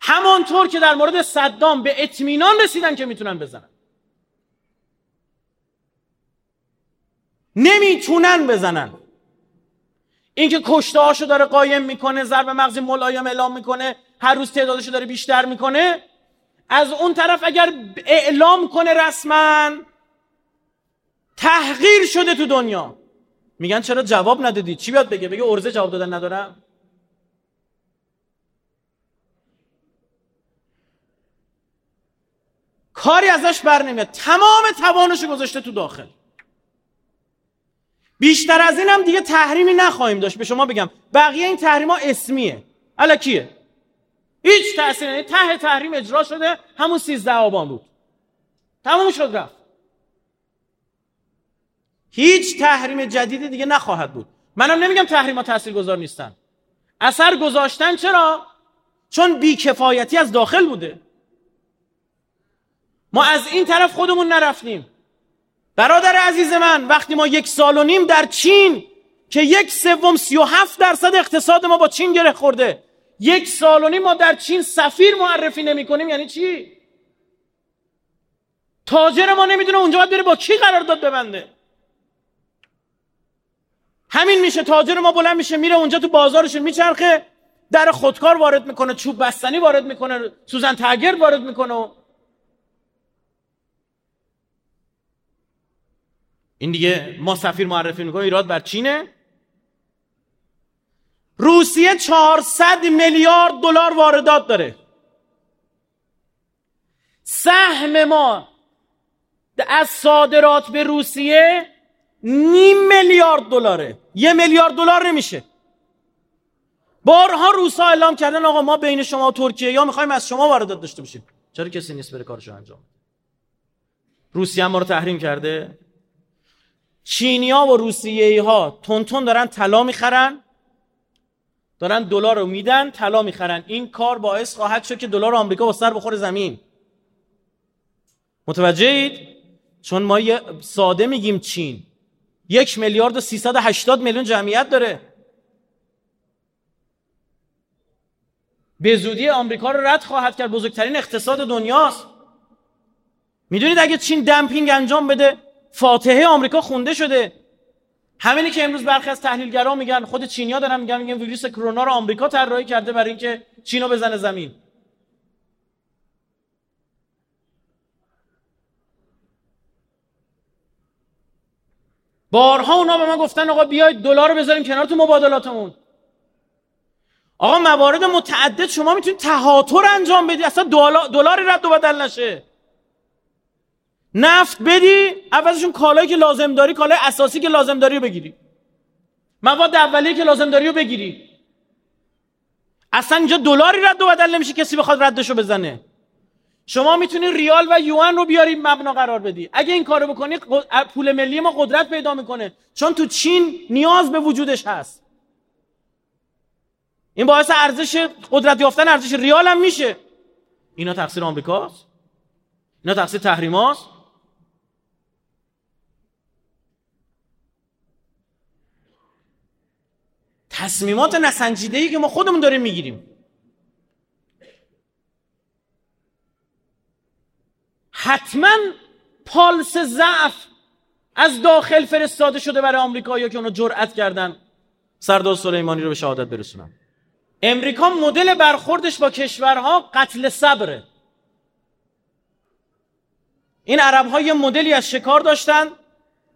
همانطور که در مورد صدام به اطمینان رسیدن که می‌تونن بزنن. نمی‌تونن بزنن. اینکه کشته هاشو داره قایم می‌کنه ضرب مغزی ملایم اعلام می‌کنه هر روز تعدادشو داره بیشتر می‌کنه از اون طرف اگر اعلام کنه رسما تحقیر شده تو دنیا. میگن چرا جواب ندادی؟ چی بیاد بگه؟ بگه ارزه جواب دادن ندارم. کاری ازش بر نمیاد. تمام توانش گذاشته تو داخل. بیشتر از این هم دیگه تحریمی نخواهیم داشت. به شما بگم بقیه این تحریم ها اسمیه کیه؟ هیچ تأثیر یعنی ته تحریم اجرا شده. همون 13 آبان بود. تموم شد رفت. هیچ تحریم جدیدی دیگه نخواهد بود. منم نمیگم تحریم ها تأثیر گذار نیستن. اثر گذاشتن چرا؟ چون بیکفایتی از داخل بوده. ما از این طرف خودمون نرفتیم. برادر عزیز من وقتی ما یک سال و نیم در چین که یک سوم سی و هفت درصد اقتصاد ما با چین گره خورده. یک سال و نیم ما در چین سفیر معرفی نمی کنیم یعنی چی؟ تاجر ما نمی‌دونه اونجا باید بره با کی قرارداد ببنده همین میشه تاجر ما بلند میشه میره اونجا تو بازارشون میچرخه در خودکار وارد می‌کنه چوب بستنی وارد می‌کنه سوزن تاگر وارد می‌کنه این دیگه ما سفیر معرفی می‌کنه ایراد بر چینه روسیه 400 میلیارد دلار واردات داره. سهم ما از صادرات به روسیه نیم میلیارد دلاره. یه میلیارد دلار نمیشه. بارها روسا اعلام کردن آقا ما بین شما و ترکیه یا می‌خوایم از شما واردات داشته باشیم. چرا کسی نیست بره کارشو انجام روسیه ما رو تحریم کرده. چینیا و روسیه ها تون تون دارن طلا می‌خرن. دارن دلار رو میدن طلا می‌خرن. این کار باعث خواهد شد که دلار آمریکا با سر بخوره زمین. متوجهید چون ما ساده میگیم چین. یک میلیارد و 380 میلیون جمعیت داره. به زودی آمریکا رو رد خواهد کرد. بزرگترین اقتصاد دنیاست. می‌دونید اگه چین دمپینگ انجام بده فاتحه آمریکا خونده شده. همینی که امروز برخی از تحلیلگرا میگن خود چینیا دارن میگن میگن ویروس کرونا رو آمریکا طراحی کرده برای اینکه چینو بزنه زمین. بارها اونا به من گفتن آقا بیاید دلار رو بذاریم کنار تو مبادلاتمون. آقا موارد متعدد شما می‌تونید تهاتر انجام بدی اصلا دلاری رد و بدل نشه. نفت بدی اولشون کالایی که لازم داری کالای اساسی که لازم داری رو بگیری. مواد اولیه که لازم داری رو بگیری. اصلا اینجا دلاری رد و بدل نمیشه کسی بخواد ردشو بزنه. شما می‌تونی ریال و یوان رو بیاری مبنا قرار بدی. اگه این کارو بکنی پول ملی ما قدرت پیدا می‌کنه. چون تو چین نیاز به وجودش هست. این باعث ارزش قدرت یافتن ارزش ریال هم میشه. اینا تقصیر آمریکاست. اینا تقصیر تحریماست تصمیمات نسنجیده ای که ما خودمون داریم می‌گیریم. حتما پالس ضعف از داخل فرستاده شده برای آمریکا که اونو جرأت کردن. سردار سلیمانی رو به شهادت برسونن امریکا مدل برخوردش با کشورها قتل صبره. این عرب ها یه مدلی از شکار داشتن.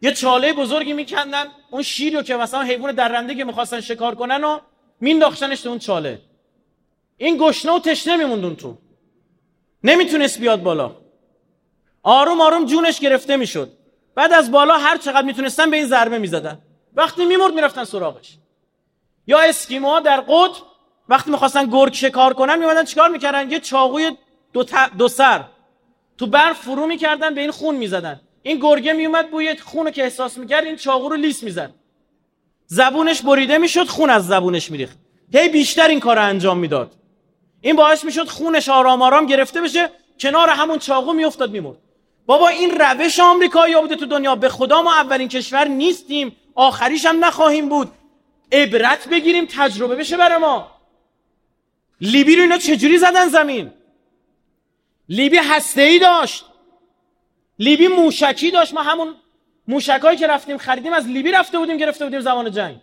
یه چاله بزرگی میکندن اون شیر رو که مثلا حیوان درنده که می‌خواستن شکار کنن و مینداختنش تو اون چاله. این گشنه و تشنه میموندون تو. نمی‌تونست بیاد بالا. آروم آروم جونش گرفته می‌شد. بعد از بالا هر چقدر می‌تونستن به این ضربه می‌زدن. وقتی میمرد می‌رفتن سراغش. یا اسکیموها در قطب وقتی می‌خواستن گرگ شکار کنن میمدن چیکار می‌کردن؟ یه چاقوی دو, دو سر تو برف فرو می‌کردن به این خون می‌زدن. این گرگه میومد بوی خون که احساس می‌کرد این چاقو رو لیس می‌زد. زبونش بریده می‌شد خون از زبونش میریخت. هی بیشتر این کار انجام می‌داد. این باعث می‌شد خونش آرام آرام گرفته بشه کنار همون چاقو میافتاد میمرد. بابا این روش آمریکایی بوده تو دنیا. به خدا ما اولین کشور نیستیم. آخریش هم نخواهیم بود. عبرت بگیریم تجربه بشه برای ما. لیبی رو اینا چجوری زدن زمین؟ لیبی هسته ای داشت. لیبی موشکی داشت ما همون موشکایی که رفتیم خریدیم از لیبی رفته بودیم گرفته بودیم زمان جنگ.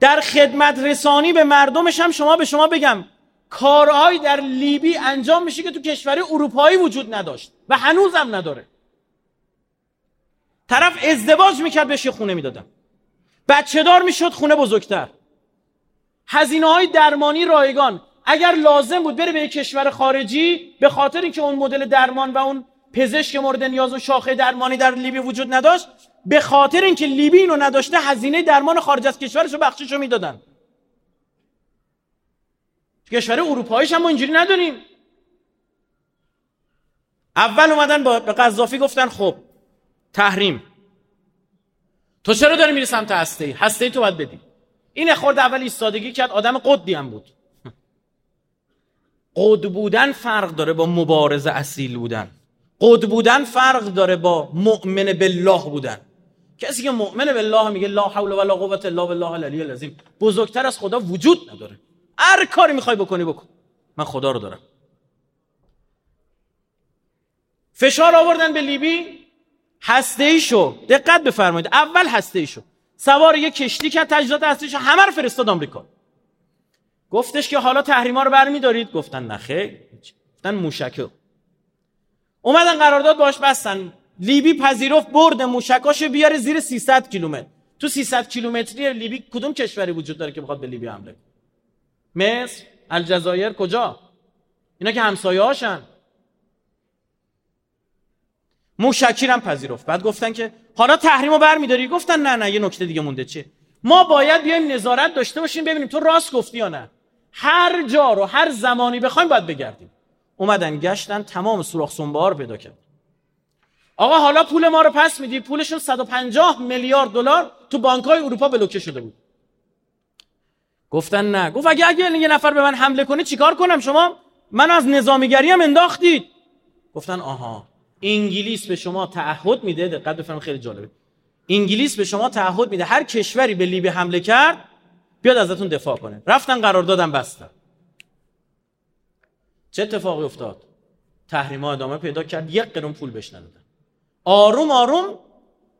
در خدمت رسانی به مردمش هم شما به شما بگم کارهایی در لیبی انجام میشه که تو کشور اروپایی وجود نداشت و هنوزم نداره. طرف ازدواج می‌کرد بهش خونه می‌دادم بچه دار می‌شد خونه بزرگتر. هزینه های درمانی رایگان. اگر لازم بود بره به یک کشور خارجی به خاطر اینکه اون مدل درمان و اون پزشک مورد نیاز و شاخه درمانی در لیبی وجود نداشت به خاطر اینکه لیبی اینو نداشته هزینه درمان خارج از کشورش رو بخشش رو می‌دادن. کشور اروپاییش هم اینجوری نداریم اول اومدن با به قذافی گفتن خب تحریم. تو چرا داری میری سمت هسته ای هسته ای تو باید بدی. این خورد اول ایستادگی کرد آدم قدی هم بود. قد بودن فرق داره با مبارز اصیل بودن. قد بودن فرق داره با مؤمن بالله بودن. کسی که مؤمن بالله میگه لا حول ولا قوه الا بالله العلی العظیم. بزرگتر از خدا وجود نداره. هر کاری می‌خوای بکنی بکن. من خدا رو دارم. فشار آوردن به لیبی هسته ای شو. دقت بفرمایید. اول هسته ای شو. سوار یه کشتی که تجهیزات هستش همه رو فرستاد آمریکا. گفتش که حالا تحریما رو برمیدارید. گفتن نخه گفتن موشکه اومدن قرارداد باش بستن. لیبی پذیرفت برد موشکاش بیاره زیر 300 کیلومتر. تو 300 کیلومتری لیبی کدوم کشوری وجود داره که بخواد به لیبی حمله مصر الجزایر کجا؟ اینا که همسایه هاشن. موشکی هم پذیرفت. بعد گفتن که حالا تحریمو برمیداری؟ گفتن نه نه یه نکته دیگه مونده. چه ما باید بیایم نظارت داشته باشیم ببینیم تو راست گفتی یا نه. هر جا رو هر زمانی بخوایم باید بگردیم. اومدن گشتن تمام سوراخ سنبار پیدا کرد. آقا حالا پول ما رو پس میدی؟ پولشون 150 میلیارد دلار تو بانکهای اروپا بلوکه شده بود. گفتن نه. گفت اگه اگه یه نفر به من حمله کنه چیکار کنم شما؟ من از نظامیگری هم انداختید. گفتن آها. انگلیس به شما تعهد میده. دقت بفرمایید خیلی جالبه. انگلیس به شما تعهد میده. هر کشوری به لیبی حمله کرد بیاد ازتون دفاع کنه. رفتن قراردادم بستن. چه اتفاقی افتاد؟ تحریما ادامه پیدا کرد یک قرون پول بهش ندادن. آروم آروم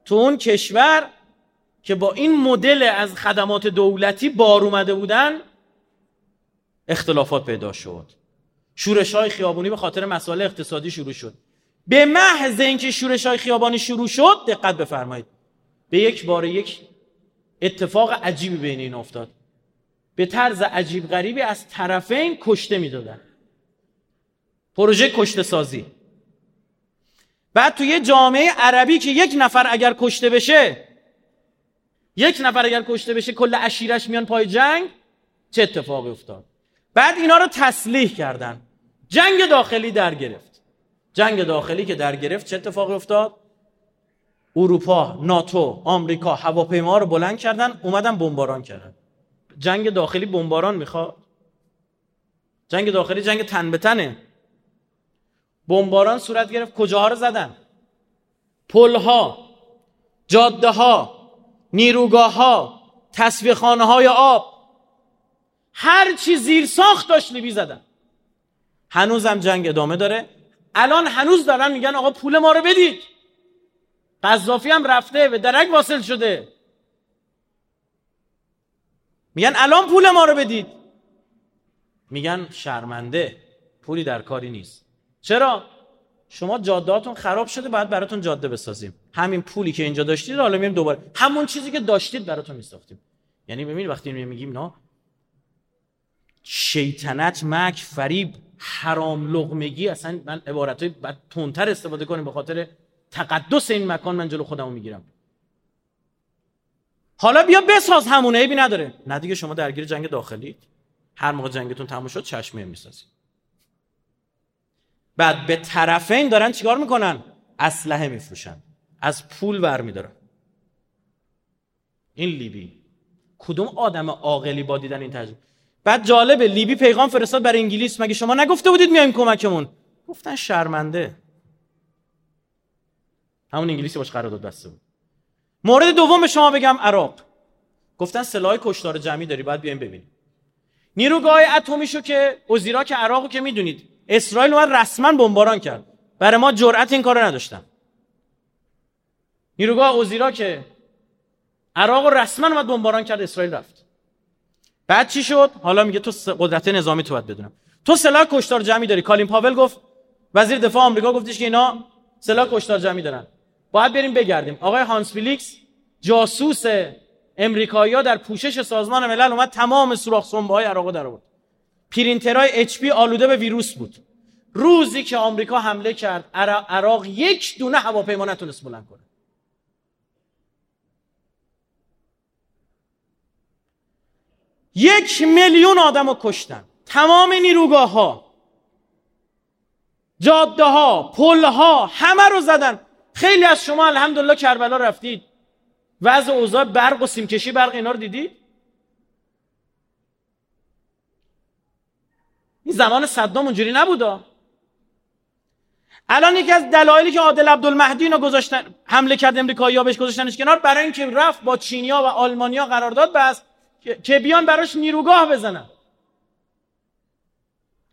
تو اون کشور که با این مدل از خدمات دولتی بار اومده بودن اختلافات پیدا شد. شورش های خیابونی به خاطر مسائل اقتصادی شروع شد. به محض اینکه شورش های خیابانی شروع شد دقت بفرمایید. به یک بار یک اتفاق عجیبی بین این افتاد. به طرز عجیب غریبی از طرفین کشته می‌دادن. پروژه کشته سازی. بعد توی جامعه عربی که یک نفر اگر کشته بشه یک نفر اگر کشته بشه کل اشیرش میان پای جنگ چه اتفاقی افتاد؟ بعد اینا رو تسلیح کردن. جنگ داخلی در گرفت. جنگ داخلی که در گرفت چه اتفاقی افتاد؟ اروپا ناتو آمریکا هواپیما رو بلند کردن اومدن بمباران کردن. جنگ داخلی بمباران می‌خواد. جنگ داخلی جنگ تن به تنه. بمباران صورت گرفت کجاها رو زدن؟ پلها جاده ها نیروگاه ها های آب. هر چی زیر ساخت داشت لیبی زدن. هنوزم جنگ ادامه داره. الان هنوز دارن میگن آقا پول ما رو بدید. قذافی هم رفته به درک واصل شده. میگن الان پول ما رو بدید. میگن شرمنده پولی در کاری نیست. چرا؟ شما جادهاتون خراب شده باید براتون جاده بسازیم. همین پولی که اینجا داشتید حالا میریم دوباره. همون چیزی که داشتید براتون میساختیم. یعنی ببینید وقتی میگیم نه شیطنت مک فریب حرام لغمگی اصلا من عبارت های تونتر استفاده کنیم به خاطر تقدس این مکان من جلو خودمو می‌گیرم. حالا بیا بساز همونه عیبی نداره. نه دیگه شما درگیر جنگ داخلی هر موقع جنگتون تموم شد چشمه می‌سازید. بعد به طرفین دارن چیکار می‌کنن؟ اسلحه میفروشن. از پول برمیدارن. این لیبی. کدوم آدم عاقلی با دیدن این تجربه بعد جالبه لیبی پیغام فرستاد برای انگلیس. مگه شما نگفته بودید میایم کمکمون؟ گفتن شرمنده. همون انگلیسی باش قرارداد بسته بود. مورد دوم به شما بگم عراق. گفتن سلاح کشتار جمعی داری باید بیایم ببینیم. نیروگاه اتمیشو که وزیرا که عراقو که می‌دونید اسرائیل اومد رسما بمباران کرد. برای ما جرأت این کارو نداشتن. نیروگاه اوزیراک عراق رسما اومد بمباران کرد اسرائیل رفت. بعد چی شد؟ حالا میگه تو قدرت نظامی تو باید بدونم. تو سلاح کشتار جمعی داری. کالین پاول گفت وزیر دفاع آمریکا گفتش که اینا سلاح کشتار جمعی دارن. باید بریم بگردیم. آقای هانس بلیکس جاسوس امریکایی‌ها در پوشش سازمان ملل اومد تمام سوراخ سنبه‌های عراق در آورد. پرینترهای HP آلوده به ویروس بود. روزی که آمریکا حمله کرد عراق یک دونه هواپیما نتونست بلند کنه. یک میلیون آدم رو کشتن. تمام نیروگاه ها جاده ها پل ها همه رو زدن. خیلی از شما الحمدلله کربلا رفتید. وضع اوضاع برق و سیمکشی برق اینا رو دیدید این زمان صدام اونجوری نبودا. الان یکی از دلایلی که عادل عبدالمهدی اینا گذاشتن حمله کرد امریکایی‌ها بهش گذاشتنش کنار برای اینکه رفت با چینیا و آلمانیا قرارداد بست که بیان براش نیروگاه بزنن.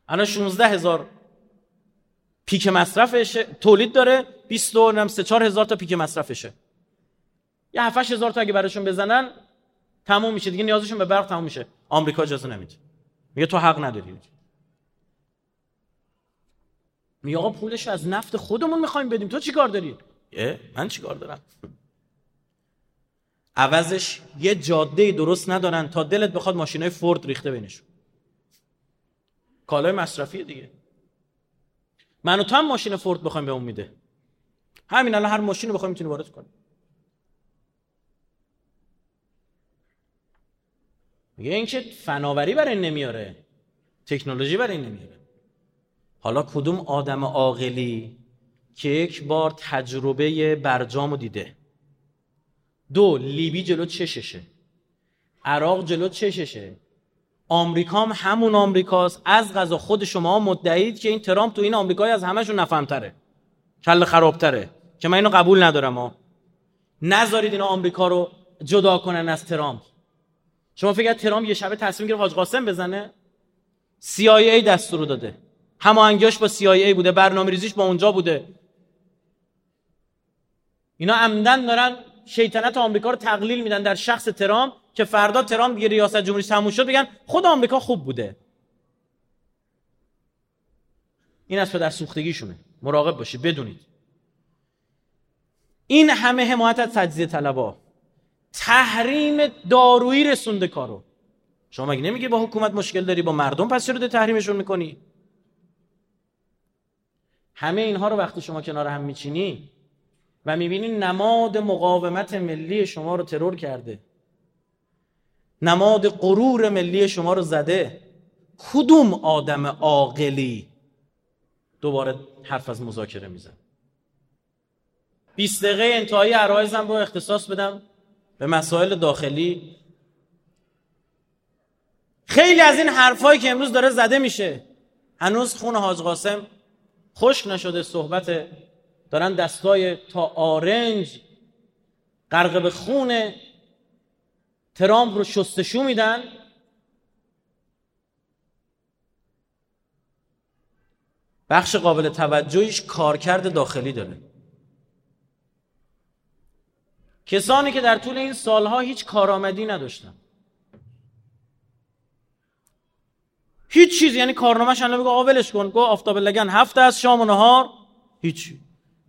الان 16 هزار پیک مصرفش تولید داره. 20 3 4 هزار تا پیک مصرفشه. یه 7 هزار تا اگه براشون بزنن تموم میشه. دیگه نیازشون به برق تموم میشه. آمریکا اجازه نمیده. میگه تو حق نداری. میگه آقا پولش از نفت خودمون می‌خوایم بدیم. تو چیکار داری؟ من چیکار دارم؟ عوضش یه جاده درست ندارن تا دلت بخواد ماشینای فورد ریخته بینشون کالای مصرفی دیگه. من و تو هم ماشین فورد بخوایم به اون میده. همین الان هر ماشین رو بخوایم می‌تونی وارد کنیم میگه اینکه فناوری برای نمیاره. تکنولوژی برای نمیاره. حالا کدوم آدم عاقلی که یک بار تجربه برجامو دیده. دو لیبی جلو چششه. عراق جلو چششه. آمریکا هم همون آمریکاست. از غذا خود شما مدعید که این ترامپ تو این آمریکای از همشون نفهمتره. کل خرابتره. که من اینو قبول ندارم ها نذارید اینا آمریکا رو جدا کنن از ترامپ. شما فکر ترامپ یه شبه تصمیم گرفت حاج قاسم بزنه؟ CIA دستور داده. هماهنگیاش با CIA بوده برنامه ریزیش با اونجا بوده. اینا عمدن دارن شیطنت آمریکا رو تقلیل میدن در شخص ترامپ که فردا ترامپ دیگه ریاست جمهوری تموم شد بگن خود آمریکا خوب بوده. این از پدر سوختگیشونه. مراقب باشید بدونید. این همه حمایت از تجزیه طلبا. تحریم دارویی رسونده کارو. شما مگه نمیگه با حکومت مشکل داری؟ با مردم پس چرا تحریمشون می‌کنی؟ همه اینها رو وقتی شما کنار هم میچینی و می‌بینی نماد مقاومت ملی شما رو ترور کرده. نماد غرور ملی شما رو زده. کدوم آدم عاقلی دوباره حرف از مذاکره میزن 20 دقیقه انتهایی عرایزم رو اختصاص بدم به مسائل داخلی. خیلی از این حرفایی که امروز داره زده میشه. هنوز خون حاج قاسم خشک نشده صحبت. دارن دستای تا آرنج غرق به خون ترامپ رو شستشو میدن. بخش قابل توجهیش کارکرد داخلی داره. کسانی که در طول این سالها هیچ کارآمدی نداشتن. هیچ چیز یعنی کارنامه‌ش الان میگه آقا ولش کن گو آفتاب لگن هفته از شام و نهار هیچی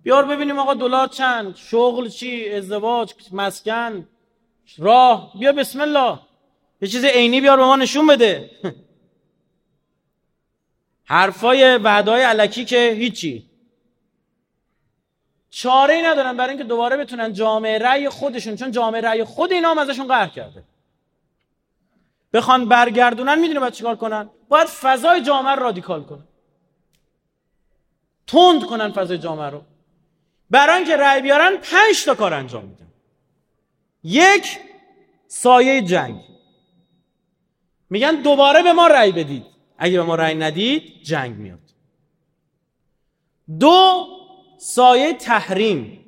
بیار ببینیم آقا دلار چند شغل چی ازدواج مسکن راه بیا بسم الله. یه چیز عینی بیار به ما نشون بده. *laughs* حرفای وعدای علکی که هیچی. چاره ای ندارن برای اینکه دوباره بتونن جامعه رأی خودشون چون جامعه رأی خود اینا هم ازشون قهر کرده. بخوان برگردونن می‌دونه باید چیکار کنن؟ باید فضای جامعه رو رادیکال کنن. تند کنن فضای جامعه رو. برای اینکه رأی بیارن پنج تا کار انجام میدن. یک سایه جنگ. میگن دوباره به ما رأی بدید. اگه به ما رأی ندید جنگ میاد. دو سایه تحریم.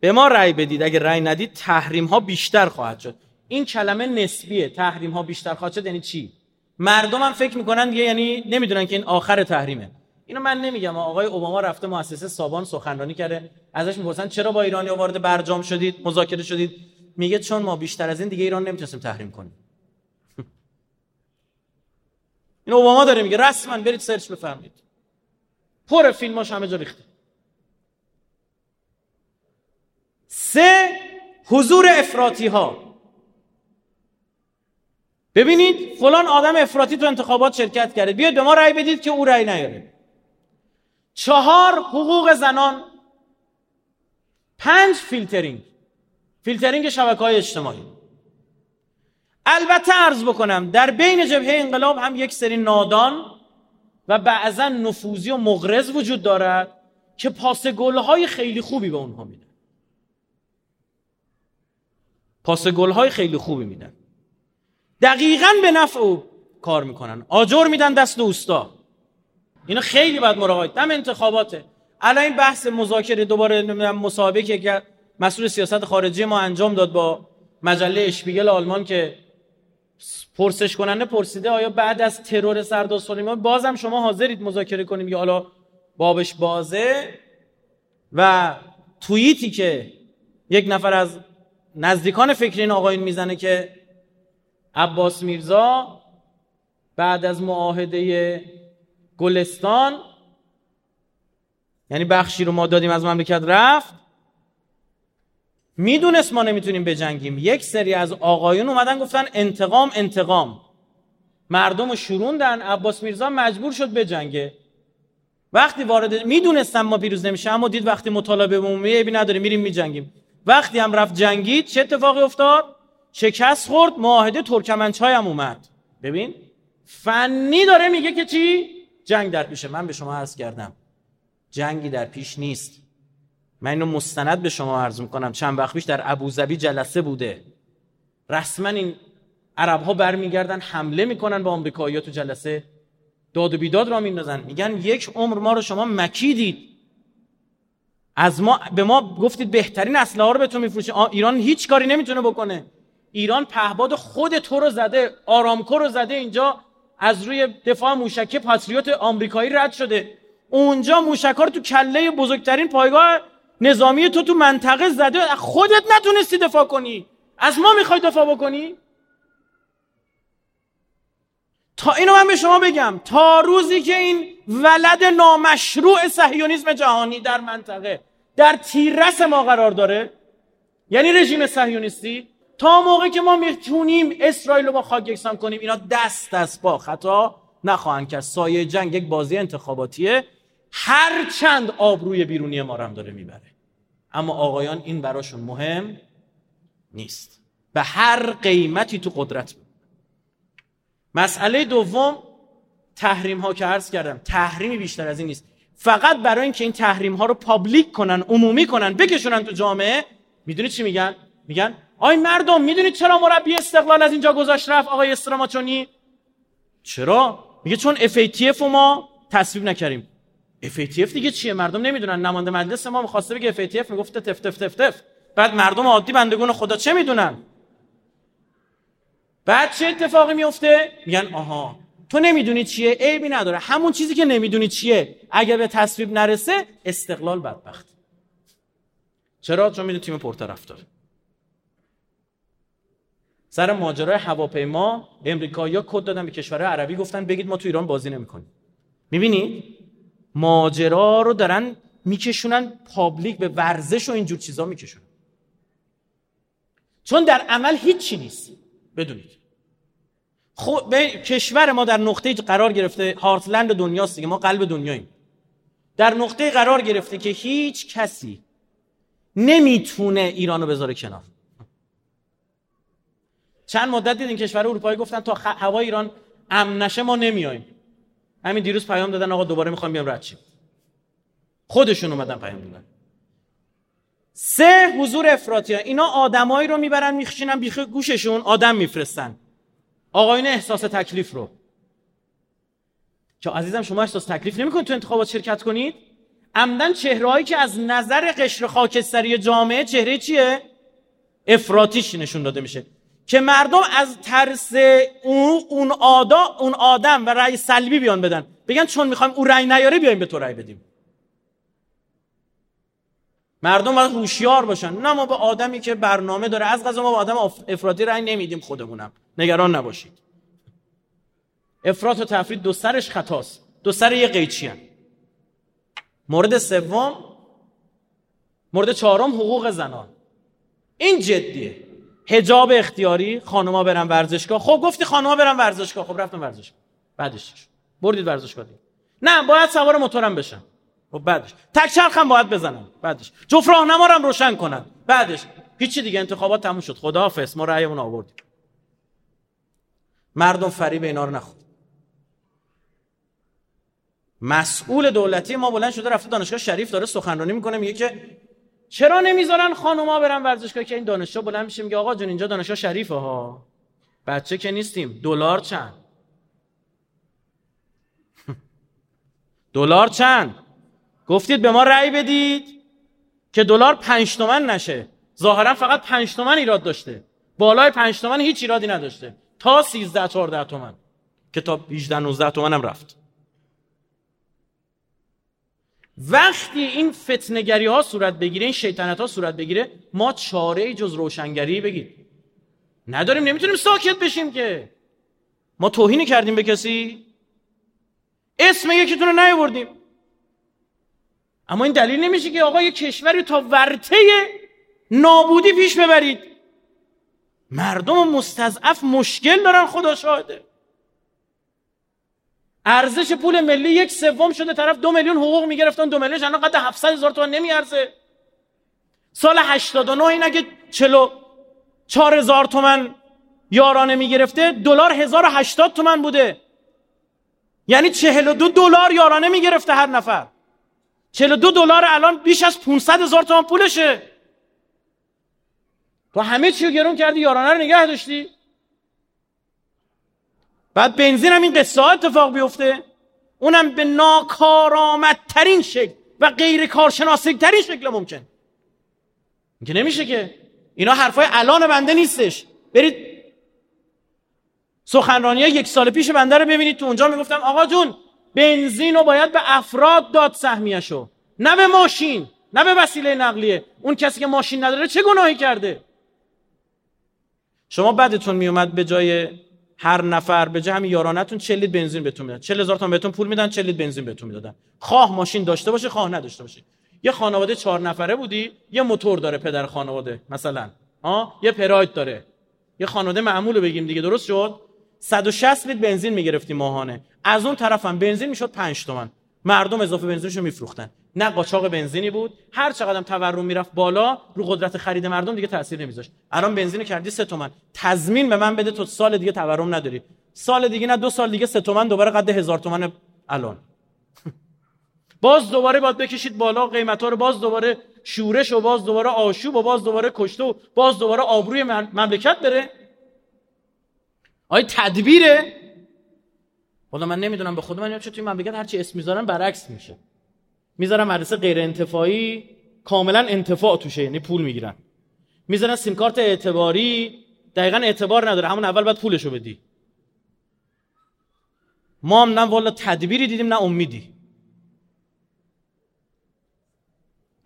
به ما رأی بدید. اگه رأی ندید تحریم ها بیشتر خواهد شد. این کلمه نسبیه. تحریم ها بیشتر خواهد شد یعنی چی؟ مردم هم فکر می‌کنن دیگه یعنی نمی‌دونن که این آخر تحریمه. اینو من نمیگم. آقای اوباما رفته مؤسسه سابان سخنرانی کرده. ازش می‌پرسن چرا با ایرانی وارد برجام شدید؟ مذاکره شدید؟ میگه چون ما بیشتر از این دیگه ایران نمی‌تونستیم تحریم کنیم. *laughs* این اوباما داره میگه رسما برید سرچ بفرمایید. پر فیلماش همه جا ریخته. سه حضور افراطی ها ببینید فلان آدم افراطی تو انتخابات شرکت کرده. بیاید به ما رأی بدید که او رأی نیاره. چهار حقوق زنان. پنج فیلترینگ. فیلترینگ شبکه های اجتماعی. البته عرض بکنم در بین جبهه انقلاب هم یک سری نادان و بعضا نفوذی و مغرض وجود دارد که پاس های خیلی خوبی به اونها میدن. پاس های خیلی خوبی میدن. دقیقا به نفع او کار می‌کنن. آجر میدن دست دوستا اینا خیلی باید مراقبت دم انتخاباته. الان این بحث مذاکره دوباره نمی‌دونم مصاحبه که مسئول سیاست خارجی ما انجام داد با مجله اشپیگل آلمان که پرسش کننده پرسیده آیا بعد از ترور سردار سلیمان بازم شما حاضرید مذاکره کنیم؟ یا حالا بابش بازه؟ و توییتی که یک نفر از نزدیکان فکر این آقایون می‌زنه که عباس میرزا بعد از معاهده گلستان یعنی بخشی رو ما دادیم از مملکت رفت. می‌دونست ما نمی‌تونیم بجنگیم. یک سری از آقایون اومدن گفتن انتقام انتقام. مردم رو شروندن عباس میرزا مجبور شد بجنگه. وقتی وارد می‌دونستم ما پیروز نمیشه اما دید وقتی مطالبه عمومی عیبی نداره میریم میجنگیم. وقتی هم رفت جنگید چه اتفاقی افتاد؟ شکست خورد معاهده ترکمنچای هم اومد. ببین فنی داره میگه که چی؟ جنگ در پیشه من به شما عرض کردم جنگی در پیش نیست. من اینو مستند به شما عرض می‌کنم. چند وقت پیش در ابوظبی جلسه بوده. رسما این عرب ها برمیگردن حمله می‌کنن به آمریکایی‌ها تو جلسه. داد و بیداد را میندازن. میگن یک عمر ما رو شما مکیدید. از ما به ما گفتید بهترین اسلحه رو بهتون میفروشیم. ایران هیچ کاری نمی‌تونه بکنه. ایران پهباد خود تو رو زده آرامکو رو زده اینجا از روی دفاع موشکی پاتریوت آمریکایی رد شده. اونجا موشکار تو کله بزرگترین پایگاه نظامی تو تو منطقه زده. خودت نتونستی دفاع کنی. از ما می‌خوای دفاع بکنی؟ تا اینو من به شما بگم تا روزی که این ولد نامشروع صهیونیسم جهانی در منطقه در تیررس ما قرار داره یعنی رژیم صهیونیستی تا موقعی که ما می‌تونیم اسرائیل رو با خاک یکسان کنیم اینا دست دست با خطا نخواهند کرد. سایه جنگ یک بازی انتخاباتیه هر چند آبروی بیرونی ما هم داره می‌بره. اما آقایان این براشون مهم نیست. به هر قیمتی تو قدرت مسئله دوم تحریم ها که عرض کردم تحریمی بیشتر از این نیست. فقط برای اینکه این تحریم ها رو پابلیک کنن عمومی کنن بکشونن تو جامعه می‌دونید چی میگن؟ میگن آی مردم می‌دونید چرا مربی استقلال از اینجا گذاشت رفت آقای استراماچونی؟ چرا؟ میگه چون FATF ما تصویب نکردیم. FATF دیگه چیه؟ مردم نمی‌دونن. نماینده مجلس ما می‌خواسته بگه FATF می‌گفته تف تف تف تف. بعد مردم عادی بندگان خدا چه می‌دونن؟ بعد چه اتفاقی میفته میگن آها. تو نمی‌دونی چیه؟ عیبی نداره. همون چیزی که نمی‌دونی چیه. اگر به تصویب نرسه استقلال بدبخت. چرا؟ چون می‌دونی تیم پرطرفدار سر ماجرای هواپیما امریکایی‌ها کد دادن به کشورهای عربی گفتن بگید ما تو ایران بازی نمی‌کنیم. می‌بینی؟ ماجرا رو دارن میکشونن پابلیک به ورزش و اینجور چیزا میکشونن. چون در عمل هیچی نیست. بدونید. خب به کشور ما در نقطه قرار گرفته هارتلند دنیاست دیگه ما قلب دنیاییم. در نقطه قرار گرفته که هیچ کسی نمی‌تونه ایرانو بذاره کنار. چند مدت دیدین کشور اروپایی گفتن تا هوا ایران امن نشه ما نمیایم همین دیروز پیام دادن آقا دوباره می‌خوام بیام رد شیم. خودشون اومدن پیام دادن. سه حضور افراطی ها. اینا آدمایی رو می‌برن میخشینن بیخ گوششون آدم میفرستن. آقایون احساس تکلیف رو. که عزیزم شما احساس تکلیف نمی‌کنید تو انتخابات شرکت کنید؟ عمدن چهرهایی که از نظر قشر خاکستری جامعه چهره چیه؟ افراطیش نشون داده میشه. که مردم از ترس اون اون, آدا اون آدم و رأی سلبی بیان بدن. بگن چون می‌خوایم او رأی نیاره بیایم به تو رأی بدیم. مردم باید هوشیار باشن. نه ما به آدمی که برنامه داره از غذا ما به آدم افراطی رأی نمیدیم خودمونم. نگران نباشید. افراط و تفرید دو سرش خطاست. دو سر یه قیچی هم. مورد سوم مورد چهارم حقوق زنان. این جدیه. حجاب اختیاری خانوما برن ورزشگاه. خب گفتی خانوما برن ورزشگاه. خب رفتن ورزشگاه. بعدش بردید ورزشگاه. نه باید سوار موتورم بشن. خب بعدش. تک چرخ هم باید بزنن بعدش. جفت راهنما هم روشن کنن. بعدش. هیچی دیگه انتخابات تموم شد. خداحافظ. ما رأیمون آوردیم. مردم فریب اینا رو نخورد. مسئول دولتی ما بلند شده رفته دانشگاه شریف داره سخنرانی می‌کنه میگه که چرا نمی‌ذارن خانوما برن ورزشگاه؟ که این دانشجو بلند میشه میگه آقا جون اینجا دانشگاه شریفه ها. بچه که نیستیم. دلار چند؟ *laughs* دلار چند؟ گفتید به ما رأی بدید که دلار پنج تومن نشه. ظاهرا فقط پنج تومن ایراد داشته. بالای پنج تومن هیچ ایرادی نداشته. تا 13 14 تومن. که تا 18 19 تومن هم رفت. وقتی این فتنگری ها صورت بگیره این شیطنت ها صورت بگیره ما چاره جز روشنگری بگید نداریم نمی‌تونیم ساکت بشیم که. ما توهینی کردیم به کسی. اسم یکیتون رو نیاوردیم. اما این دلیل نمیشه که آقا یه کشوری تا ورته نابودی پیش ببرید. مردم مستضعف مشکل دارن خدا شاهده. ارزش پول ملی یک سوم شده طرف دو میلیون حقوق می‌گرفتن دو میلیون الان قد 700 هزار تومان نمیارزه. سال 89 این اگه 44 هزار تومن یارانه می‌گرفته دلار 1080 تومن بوده. یعنی 42 دلار یارانه می‌گرفته هر نفر. 42 دلار الان بیش از 500 هزار تومن پولشه. تو همه چی رو گرون کردی یارانه رو نگه داشتی. بعد بنزین هم این قصه ها اتفاق بیفته. اونم به ناکارآمدترین شکل و غیر کارشناسی ترین شکل ممکن. که نمیشه که. اینا حرفای الان بنده نیستش. برید سخنرانی یک سال پیش بنده رو ببینید. تو اونجا می‌گفتم آقا جون بنزین رو باید به افراد داد سهمیشو نه به ماشین نه به وسیله نقلیه. اون کسی که ماشین نداره چه گناهی کرده؟ شما بعدتون میومد به جای هر نفر به جای همین یارانتون 40 لیتر بنزین بهتون میدن. 40 هزار تومان بهتون پول میدن 40 لیتر بنزین بهتون می‌دادن. خواه ماشین داشته باشه خواه نداشته باشه. یه خانواده چهار نفره بودی یه موتور داره پدر خانواده مثلا. ها یه پراید داره. یه خانواده معمول بگیم دیگه درست شد؟ 160 لیتر بنزین می‌گرفتیم ماهانه. از اون طرف هم بنزین می‌شد 5 تومن مردم اضافه بنزینشو میفروختن. نه قاچاق بنزینی بود. هر چقدر تورم می‌رفت بالا رو قدرت خرید مردم دیگه تاثیر نمیذاشت. الان بنزین کردی سه تومن تضمین به من بده تو سال دیگه تورم نداری. سال دیگه نه دو سال دیگه سه تومن دوباره قد هزار تومن الان. *laughs* باز دوباره باید بکشید بالا قیمت ها رو باز دوباره شورش و باز دوباره آشوب و باز دوباره کشته و باز دوباره آبروی مملکت بره. آیا تدبیره؟ حالا من نمی‌دونم به خود من چه توی مملکت هرچی اسم می‌ذارن برعکس میشه. می‌ذارن مدرسه غیر انتفاعی کاملا انتفاع توشه یعنی پول می‌گیرن. می‌ذارن سیم کارت اعتباری دقیقا اعتبار نداره همون اول باید پولشو بدی. ما هم نه والا تدبیری دیدیم نه امیدی.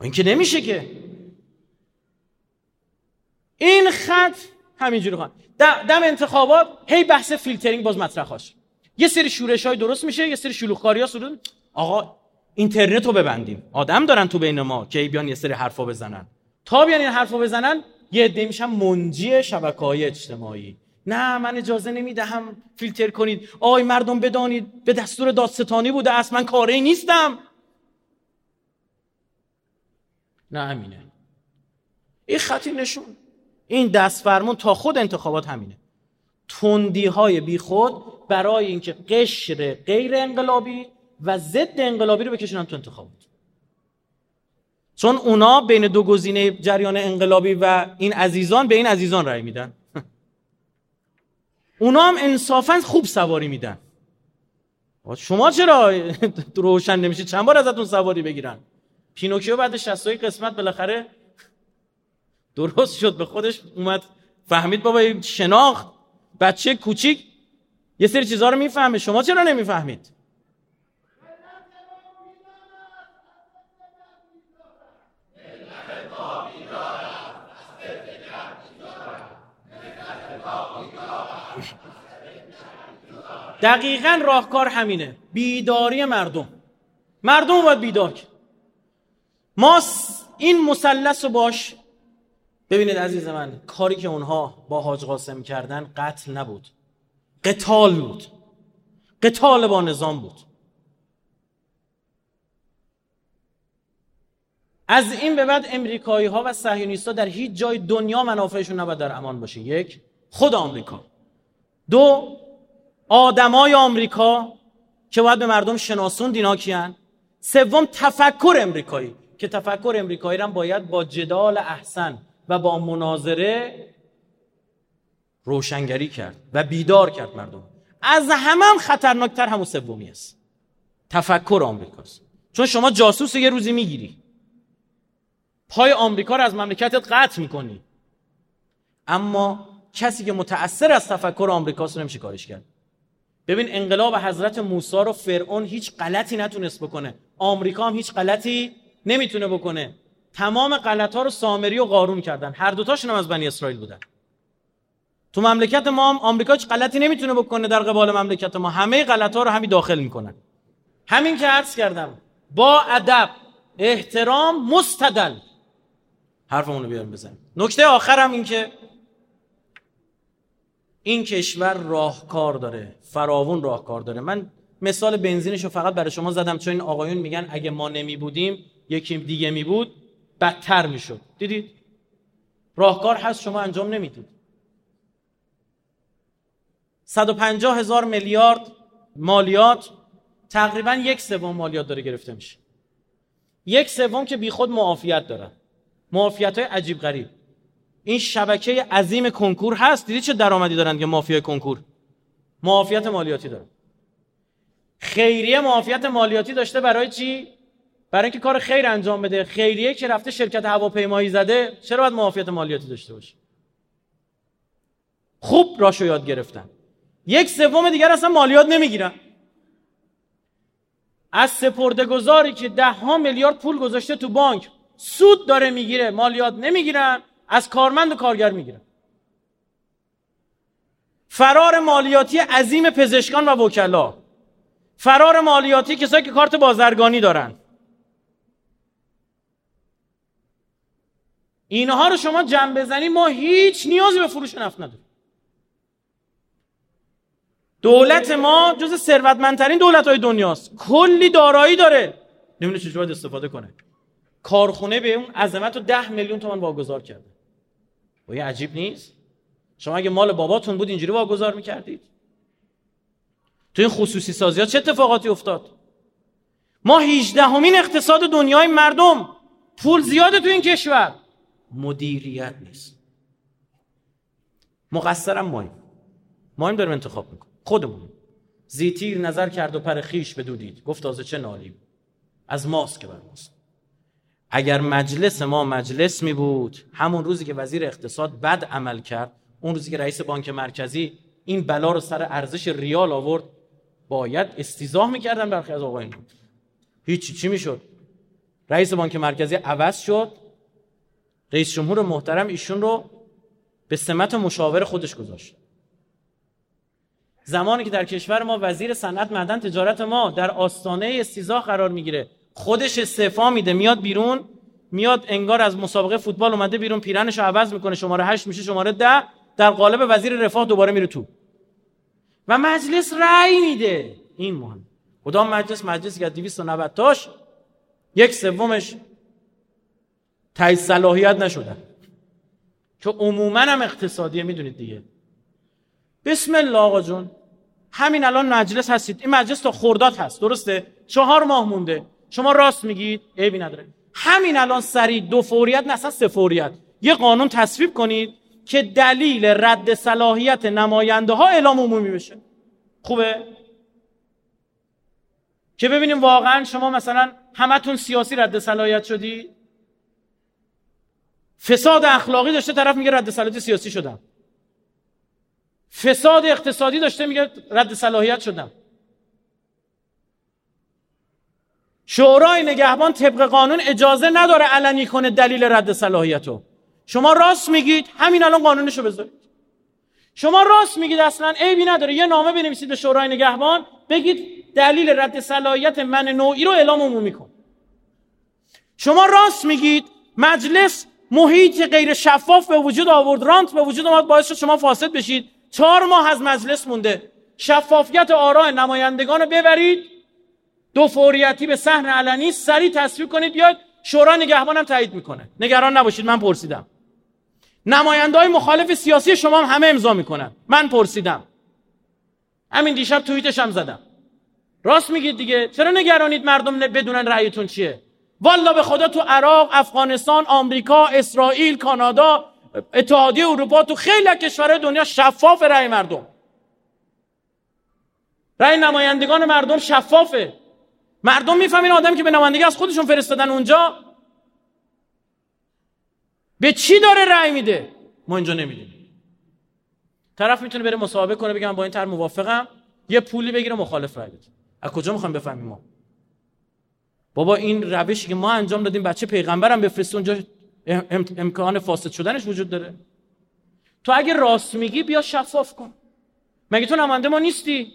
این که نمیشه که. این خط همینجوری خواهد دم انتخابات هی بحث فیلترینگ باز مطرح یه سری شورش های درست میشه یه سری شلوغکاری ها آقا اینترنت رو ببندیم. آدم دارن تو بین ما که بیان یه سری حرفا بزنن. تا بیان این حرفا بزنن یه عده میشن منجی شبکه های اجتماعی. نه من اجازه نمی‌دهم فیلتر کنید. آی مردم بدانید به دستور دادستانی بوده است من کاری نیستم. نه همینه این خطی نشون. این دست فرمون تا خود انتخابات همینه. تندی های بی خود برای اینکه قشر غیر انقلابی و ضد انقلابی رو بکشونن تو انتخابات. چون اونا بین دو گزینه جریان انقلابی و این عزیزان به این عزیزان رأی میدن. *laughs* اونا هم انصافا خوب سواری میدن. شما چرا *laughs* روشن نمیشه چند بار ازتون سواری بگیرن؟ پینوکیو بعد 60 قسمت بالاخره درست شد به خودش اومد. فهمید بابا شناخت بچه کوچیک یه سری چیزها رو می‌فهمه. شما چرا نمی‌فهمید؟ دقیقا راهکار همینه. بیداری مردم. مردم باید بیدار ما این مثلث رو باش ببینید عزیز من کاری که اونها با حاج قاسم کردن قتل نبود. قتال بود. قتال با نظام بود. از این به بعد امریکایی ها و صهیونیست ها در هیچ جای دنیا منافعشون نباید در امان باشه یک خود آمریکا. دو آدمای آمریکا که باید به مردم شناسون دینا کیان. سوم تفکر امریکایی. که تفکر امریکایی هم باید با جدال احسن و با مناظره روشنگری کرد و بیدار کرد مردم. از همه هم خطرناکتر همون سومی است. تفکر آمریکاست. چون شما جاسوس یه روزی می‌گیری. پای آمریکا رو از مملکتت قطع می‌کنی. اما کسی که متأثر از تفکر آمریکاست رو نمیشه کارش کرد. ببین انقلاب حضرت موسی رو فرعون هیچ غلطی نتونست بکنه. آمریکا هم هیچ غلطی نمی‌تونه بکنه. تمام غلط ها رو سامری و قارون کردن. هر دوتاشون هم از بنی اسرائیل بودن. تو مملکت ما هم آمریکا هیچ غلطی نمی‌تونه بکنه در قبال مملکت ما. همه غلط ها رو همین داخل می‌کنن. همین که عرض کردم با ادب احترام مستدل. حرفمون رو بیاریم بزنیم. نکته آخرم این که این کشور راهکار داره. فراوون راهکار داره. من مثال بنزینش رو فقط برای شما زدم چون این آقایون میگن اگه ما نمی بودیم یکی دیگه می بود بدتر می‌شد. دیدید؟ راهکار هست شما انجام نمی‌دید. 150 هزار میلیارد مالیات تقریبا یک سوم مالیات داره گرفته میشه. یک سوم که بیخود معافیت داره. معافیت های عجیب غریب. این شبکه عظیم کنکور هست. دیدی چه درآمدی دارن که مافیا کنکور؟ معافیت مالیاتی داره خیریه معافیت مالیاتی داشته برای چی؟ برای اینکه کار خیر انجام بده. خیریه که رفته شرکت هواپیمایی زده چرا باید معافیت مالیاتی داشته باشه؟ خوب راشو یاد گرفتن. یک سوم دیگر اصلا مالیات نمی‌گیرن. از سپرده گذاری که ده ها میلیارد پول گذاشته تو بانک سود داره می‌گیره مالیات نمی‌گیرن از کارمند و کارگر می‌گیرن. فرار مالیاتی عظیم پزشکان و وکلا. فرار مالیاتی کسایی که کارت بازرگانی دارن. اینها رو شما جمع بزنی ما هیچ نیازی به فروش نفت نداریم. دولت ما جز ثروتمندترین دولت های دنیاست. کلی دارایی داره. نمی‌دونه چجوری باید استفاده کنه. کارخونه به اون عظمت رو ده میلیون تومان واگذار کرده. و یه عجیب نیست؟ شما اگه مال باباتون بود اینجوری واگذار می‌کردید. تو این خصوصی سازی ها چه اتفاقاتی افتاد؟ ما 18 همین اقتصاد دنیای مردم. پول زیاده تو این کشور. مدیریت نیست. مقصرم مایم. مایم داریم انتخاب می‌کنیم. خودمون. زیتیر نظر کرد و پر خیش بدودید گفت تازه چه نالیم. از ماست که بر ماست. اگر مجلس ما مجلس می بود همون روزی که وزیر اقتصاد بد عمل کرد اون روزی که رئیس بانک مرکزی این بلا رو سر ارزش ریال آورد باید استیزاه می‌کردن برخی از آقایون. هیچی چی می‌شد؟ رئیس بانک مرکزی عوض شد. رئیس جمهور محترم ایشون رو به سمت مشاور خودش گذاشت. زمانی که در کشور ما وزیر صنعت معدن تجارت ما در آستانه استیزاه قرار می‌گیره. خودش استعفا میده میاد بیرون میاد انگار از مسابقه فوتبال اومده بیرون پیرنش عوض می‌کنه شماره هشت میشه شماره ده در قالب وزیر رفاه دوباره میره تو. و مجلس رأی میده. این مهم. کدام مجلس مجلسی که 290 تاش یک سومش تایید صلاحیت نشدن. که عموما هم اقتصادیه می‌دونید دیگه. بسم الله آقا جون. همین الان مجلس هستید. این مجلس تا خرداد هست. درسته؟ چهار ماه مونده. شما راست میگید؟ عیبی نداره. همین الان سریع دو فوریت نه سه فوریت. یه قانون تصویب کنید که دلیل رد صلاحیت نماینده ها اعلام عمومی بشه. خوبه؟ که ببینیم واقعا شما مثلا همتون سیاسی رد صلاحیت شدی فساد اخلاقی داشته طرف میگه رد صلاحیت سیاسی شدم. فساد اقتصادی داشته میگه رد صلاحیت شدم. شورای نگهبان طبق قانون اجازه نداره علنی کنه دلیل رد صلاحیتو. شما راست میگید همین الان قانونشو بذارید. شما راست میگید اصلا عیبی نداره. یه نامه بنویسید به شورای نگهبان بگید دلیل رد صلاحیت من نوعی رو اعلام عمومی کن. شما راست میگید مجلس محیط غیر شفاف به وجود آورد رانت به وجود آمد باعث شد شما فاسد بشید. چهار ماه از مجلس مونده. شفافیت آراء نمایندگان رو ببرید. دو فوریتی به صحن علنی سریع تصویب کنید. بیاید شورا نگهبان هم تایید می‌کنه. نگران نباشید من پرسیدم. نماینده های مخالف سیاسی شما هم همه امضا می‌کنن. من پرسیدم. همین دیشب توییتش هم زدم. راست میگید دیگه. چرا نگرانید مردم بدونن رأیتون چیه؟ والا به خدا تو عراق افغانستان آمریکا اسرائیل کانادا اتحادیه اروپا تو خیلی کشورهای دنیا شفاف رأی مردم. رأی نمایندگان مردم شفافه. مردم می‌فهمین آدمی که به نمایندگی از خودشون فرستادن اونجا. به چی داره رأی میده؟ ما اینجا نمی‌دونیم. طرف می‌تونه بره مصاحبه کنه بگم با این طرح موافقم. یه پولی بگیره مخالف رأی بده. از کجا می‌خوایم بفهمیم ما؟ بابا این روشی که ما انجام دادیم بچه پیغمبرم بفرسته اونجا امکان فاسد شدنش وجود داره. تو اگه راست میگی بیا شفاف کن. مگه تو نماینده ما نیستی؟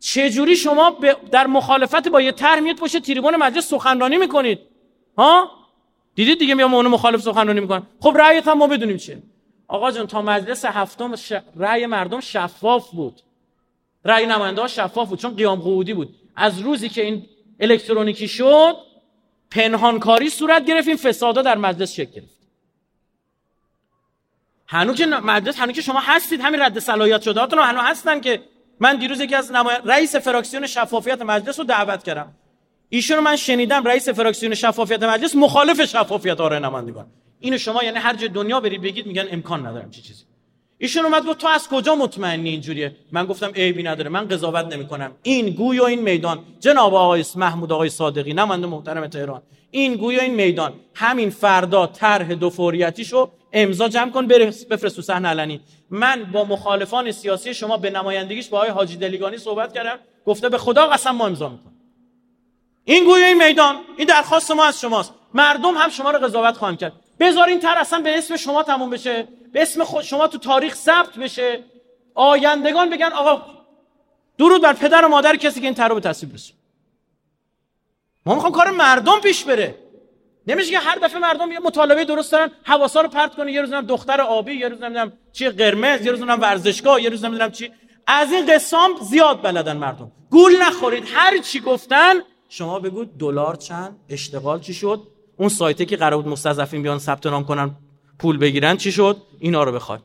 چجوری شما در مخالفت با یه طرح میاد پشت تریبون مجلس سخنرانی می‌کنید؟ ها؟ دیدید دیگه میام اون مخالف سخنرانی می‌کنن خب رأیت هم ما بدونیم چیه. آقا جان تا مجلس هفتم ش... رأی مردم شفاف بود. رأی نماینده شفاف بود چون قیام قعودی بود. از روزی که این الکترونیکی شد پنهانکاری صورت گرفت این فسادا در مجلس شکل گرفت. هنو که مجلس هنو که شما هستید همین رد صلاحیت شده. هاتون هنو هستن که من دیروز یکی از نمای... رئیس فراکسیون شفافیت مجلس رو دعوت کردم. ایشونو من شنیدم رئیس فراکسیون شفافیت مجلس مخالف شفافیت آرای نمایندگان اینو شما یعنی هر جای دنیا برید بگید میگن امکان ندارم چی چیزی. ایشون اومد گفت تو از کجا مطمئنی اینجوریه؟ من گفتم عیبی نداره من قضاوت نمی‌کنم. این گوی و این میدان. جناب آقای محمود آقای صادقی نماینده محترم تهران. این گوی و این میدان. همین فردا طرح دو فوریتیشو امضا جمع کن بفرست تو صحنه علنی. من با مخالفان سیاسی شما به نمایندگیش با آقای حاجی دلیگانی صحبت کردم. گفته به خدا قسم ما امضا می‌کنم. این گوی این میدان این درخواست ما از شماست. مردم هم شما رو قضاوت خواهند کرد. بذارین تر اصلا به اسم شما تموم بشه. به اسم خود شما تو تاریخ ثبت بشه. آیندگان بگن آقا درود بر پدر و مادر کسی که این تر رو به تصویب رسون ما می‌خوام کار مردم پیش بره. نمیشه که هر دفعه مردم یه مطالبه درست دارن حواسا رو پرت کنه. یه روز دختر آبی یه روز نمی‌دونم چی قرمز یه روز نمی‌دونم ورزشگاه یه روز نمی‌دونم چی. از این قسام زیاد بلدن مردم. گول نخورید. هر چی گفتن شما بگو دلار چند اشتغال چی شد؟ اون سایته که قرار بود مستضعفین بیان ثبت نام کنن پول بگیرن چی شد؟ اینا رو بخواد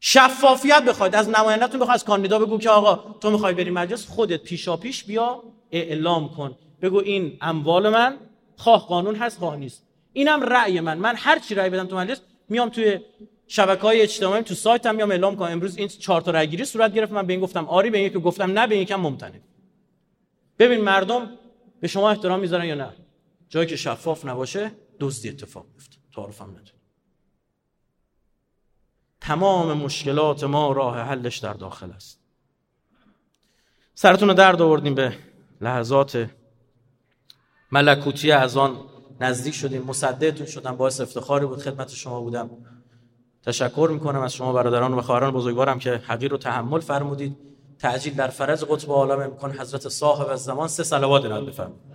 شفافیت بخواید. از نمایندهتون بخواید از کاندیدا بگو که آقا تو می‌خوای بری مجلس خودت پیشا پیش بیا اعلام کن. بگو این اموال من خواه قانون هست خواه نیست. اینم رأی من. من هر چی رأی بدم تو مجلس میام توی شبکه های اجتماعی تو سایت هم میام اعلام کنم. امروز این چهار تا رأی گیری صورت گرفت. من به این گفتم آری به این که گفتم نه به این یکم ممتنع ببین مردم به شما احترام می‌ذارن یا نه؟ جایی که شفاف نباشه دزدی اتفاق میفته تعارف هم نداره. تمام مشکلات ما راه حلش در داخل است. سرتون رو درد آوردیم به لحظات ملکوتی از آن نزدیک شدیم. مصدقتون شدم. باعث افتخاری بود. خدمت شما بودم. تشکر می‌کنم از شما برادران و خواهران بزرگوارم که حقیر رو تحمل فرمودید. تعجیل در فرض قطب عالم امکان حضرت صاحب الزمان سه صلوات ارائه بفرمایید.